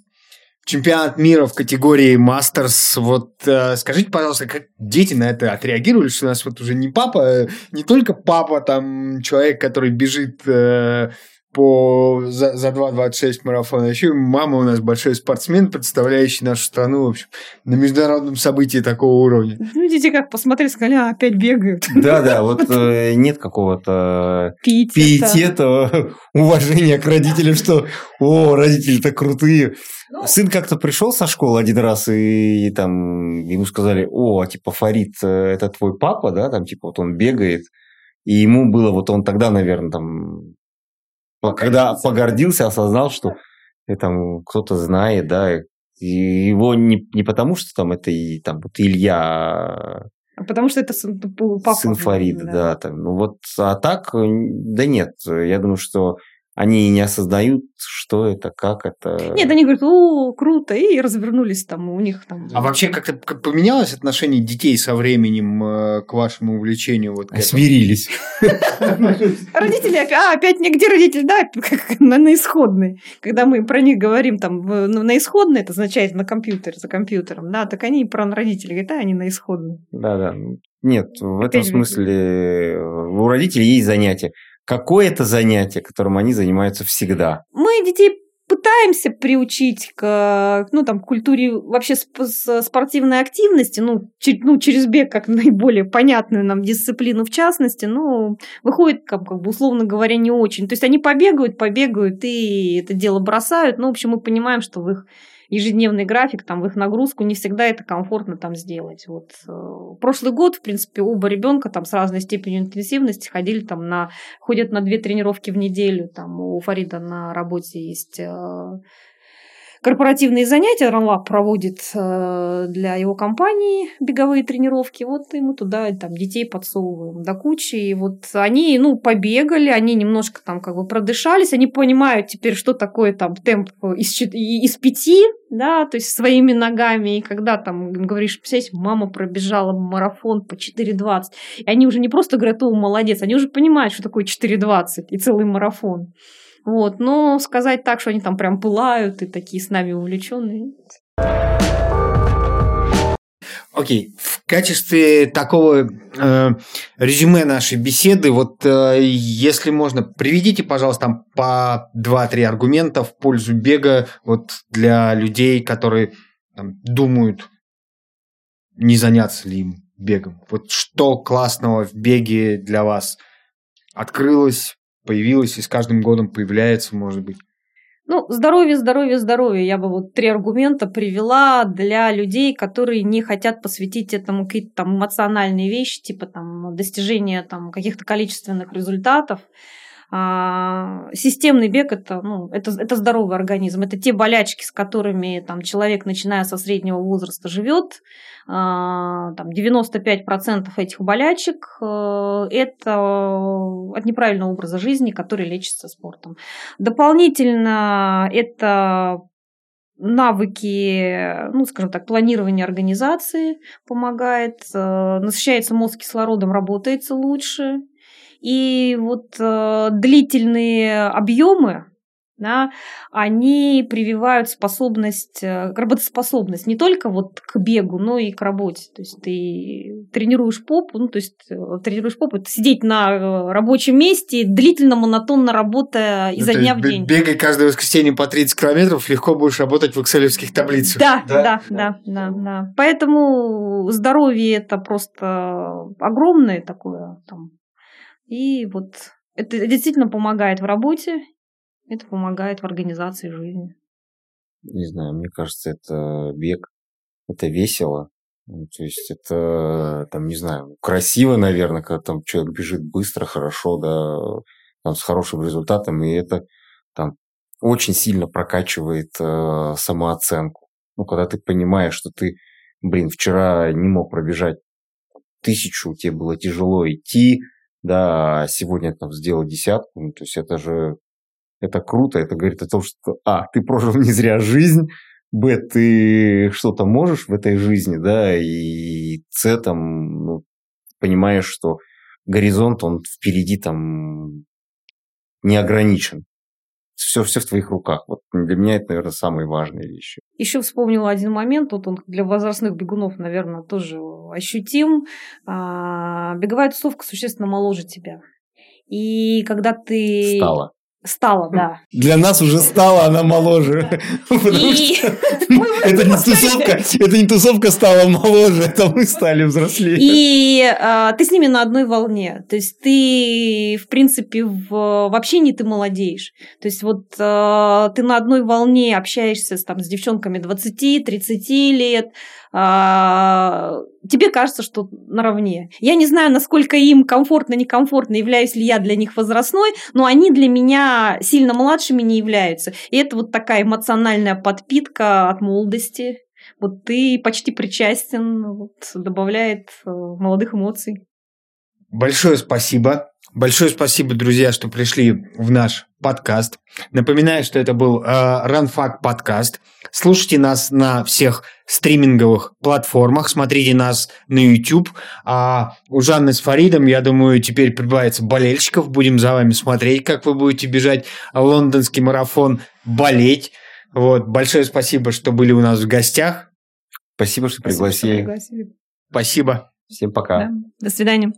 чемпионат мира в категории Мастерс. Вот э, скажите, пожалуйста, как дети на это отреагировали, что у нас вот уже не папа, не только папа, там человек, который бежит э, по, за, за 2.26 марафона. Еще мама у нас большой спортсмен, представляющий нашу страну, в общем, на международном событии такого уровня. Ну, дети как посмотрели, сказали, а, опять бегают. Да-да, вот э, нет какого-то пиетета, уважения к родителям, что, о, родители-то крутые. Ну, Сын как-то пришел со школы один раз, и, и там ему сказали, о, типа, Фарид, э, это твой папа, да, там, типа, вот он бегает. И ему было, вот он тогда, наверное, там когда погордился, осознал, что это кто-то знает, да, и его не, не потому, что там это и там вот Илья, а потому что это папа. Сын Фарида, да. да там, ну вот, а так, да нет, я думаю, что они не осознают, что это, как это. Нет, они говорят, о, круто, и развернулись там, у них там. А вообще как-то поменялось отношение детей со временем э, к вашему увлечению? Вот Смирились. Родители, а, опять нигде родители, да, на, исходной. Когда мы про них говорим там ну, на исходной, это означает на компьютере, за компьютером, да, так они про родителей говорят, а, они на исходной. Да-да. Нет, в этом смысле у родителей есть занятия какое-то занятие, которым они занимаются всегда. Мы детей пытаемся приучить к ну, там, культуре вообще спортивной активности, ну, ну, через бег как наиболее понятную нам дисциплину в частности, ну, выходит, как, как бы, условно говоря, не очень. То есть они побегают, побегают и это дело бросают. Ну, в общем, мы понимаем, что в их ежедневный график, там, в их нагрузку, не всегда это комфортно там сделать. Вот. Э, прошлый год, в принципе, оба ребенка там с разной степенью интенсивности ходили там на, ходят на две тренировки в неделю, там у Фарида на работе есть э, корпоративные занятия Ранлаб проводит э, для его компании беговые тренировки. Вот ему туда там детей подсовываем до кучи. И вот они, ну, побегали, они немножко там как бы продышались, они понимают теперь, что такое там темп из, из пяти, да, то есть своими ногами. И когда там говоришь, представляете, мама пробежала марафон по 4.20, и они уже не просто говорят, о, молодец, они уже понимают, что такое 4.20 и целый марафон. Вот, но сказать так, что они там прям пылают и такие с нами увлеченные. Окей, okay. в качестве такого э, резюме нашей беседы, вот э, если можно, приведите, пожалуйста, там по 2-3 аргумента в пользу бега вот для людей, которые там, думают, не заняться ли им бегом. Вот что классного в беге для вас открылось, появилась и с каждым годом появляется, может быть. Ну, здоровье, здоровье, здоровье. Я бы вот три аргумента привела для людей, которые не хотят посвятить этому какие-то там эмоциональные вещи, типа там достижения там каких-то количественных результатов. А, системный бег это, ну, это, это здоровый организм, это те болячки, с которыми там, человек, начиная со среднего возраста, живет. А, там, 95% этих болячек э, это от неправильного образа жизни, который лечится спортом. Дополнительно это навыки, ну, скажем так, планирования организации помогает, э, насыщается мозг кислородом, работается лучше, и вот э, длительные объемы да, они прививают способность, э, работоспособность не только вот к бегу, но и к работе. То есть ты тренируешь попу, ну, то есть э, тренируешь попу, это сидеть на э, рабочем месте, длительно, монотонно работая изо Ну, дня в день. Бегай каждое воскресенье по 30 километров, легко будешь работать в экселевских таблицах. Да, да, да, да, да, Поэтому здоровье это просто огромное такое. Там. И вот это действительно помогает в работе, это помогает в организации жизни. Не знаю, мне кажется, это бег, это весело. Ну, То есть это, там, не знаю, красиво, наверное, когда там человек бежит быстро, хорошо, да, там, с хорошим результатом, и это там очень сильно прокачивает э, самооценку. Ну, когда ты понимаешь, что ты, блин, вчера не мог пробежать тысячу, тебе было тяжело идти, да, сегодня там сделал десятку, ну, то есть это же, это круто, это говорит о том, что, а, ты прожил не зря жизнь, б, ты что-то можешь в этой жизни, да, и с там, ну, понимаешь, что горизонт, он впереди там не ограничен. Все, все в твоих руках. Вот для меня это, наверное, самые важные вещи. Еще вспомнила один момент, вот он для возрастных бегунов, наверное, тоже ощутим. А, беговая тусовка существенно моложе тебя. И когда ты... Стало. Стала, да. Для нас уже стала она моложе. Потому И- что это не тусовка, это не тусовка стала моложе, это мы стали взрослее. И а, ты с ними на одной волне. То есть ты, в принципе, в, общении ты молодеешь. То есть вот а, ты на одной волне общаешься с, там, с девчонками 20-30 лет. А, тебе кажется, что наравне. Я не знаю, насколько им комфортно, некомфортно, являюсь ли я для них возрастной, но они для меня сильно младшими не являются. И это вот такая эмоциональная подпитка от молодости. Вот ты почти причастен, вот, добавляет э, молодых эмоций. Большое спасибо. Большое спасибо, друзья, что пришли в наш подкаст. Напоминаю, что это был э, RunFact подкаст. Слушайте нас на всех стриминговых платформах, смотрите нас на YouTube. А у Жанны с Фаридом, я думаю, теперь прибавится болельщиков. Будем за вами смотреть, как вы будете бежать лондонский марафон, болеть. Вот. Большое спасибо, что были у нас в гостях. Спасибо, что Спасибо, что пригласили. пригласили. Спасибо. Всем пока. Да. До свидания.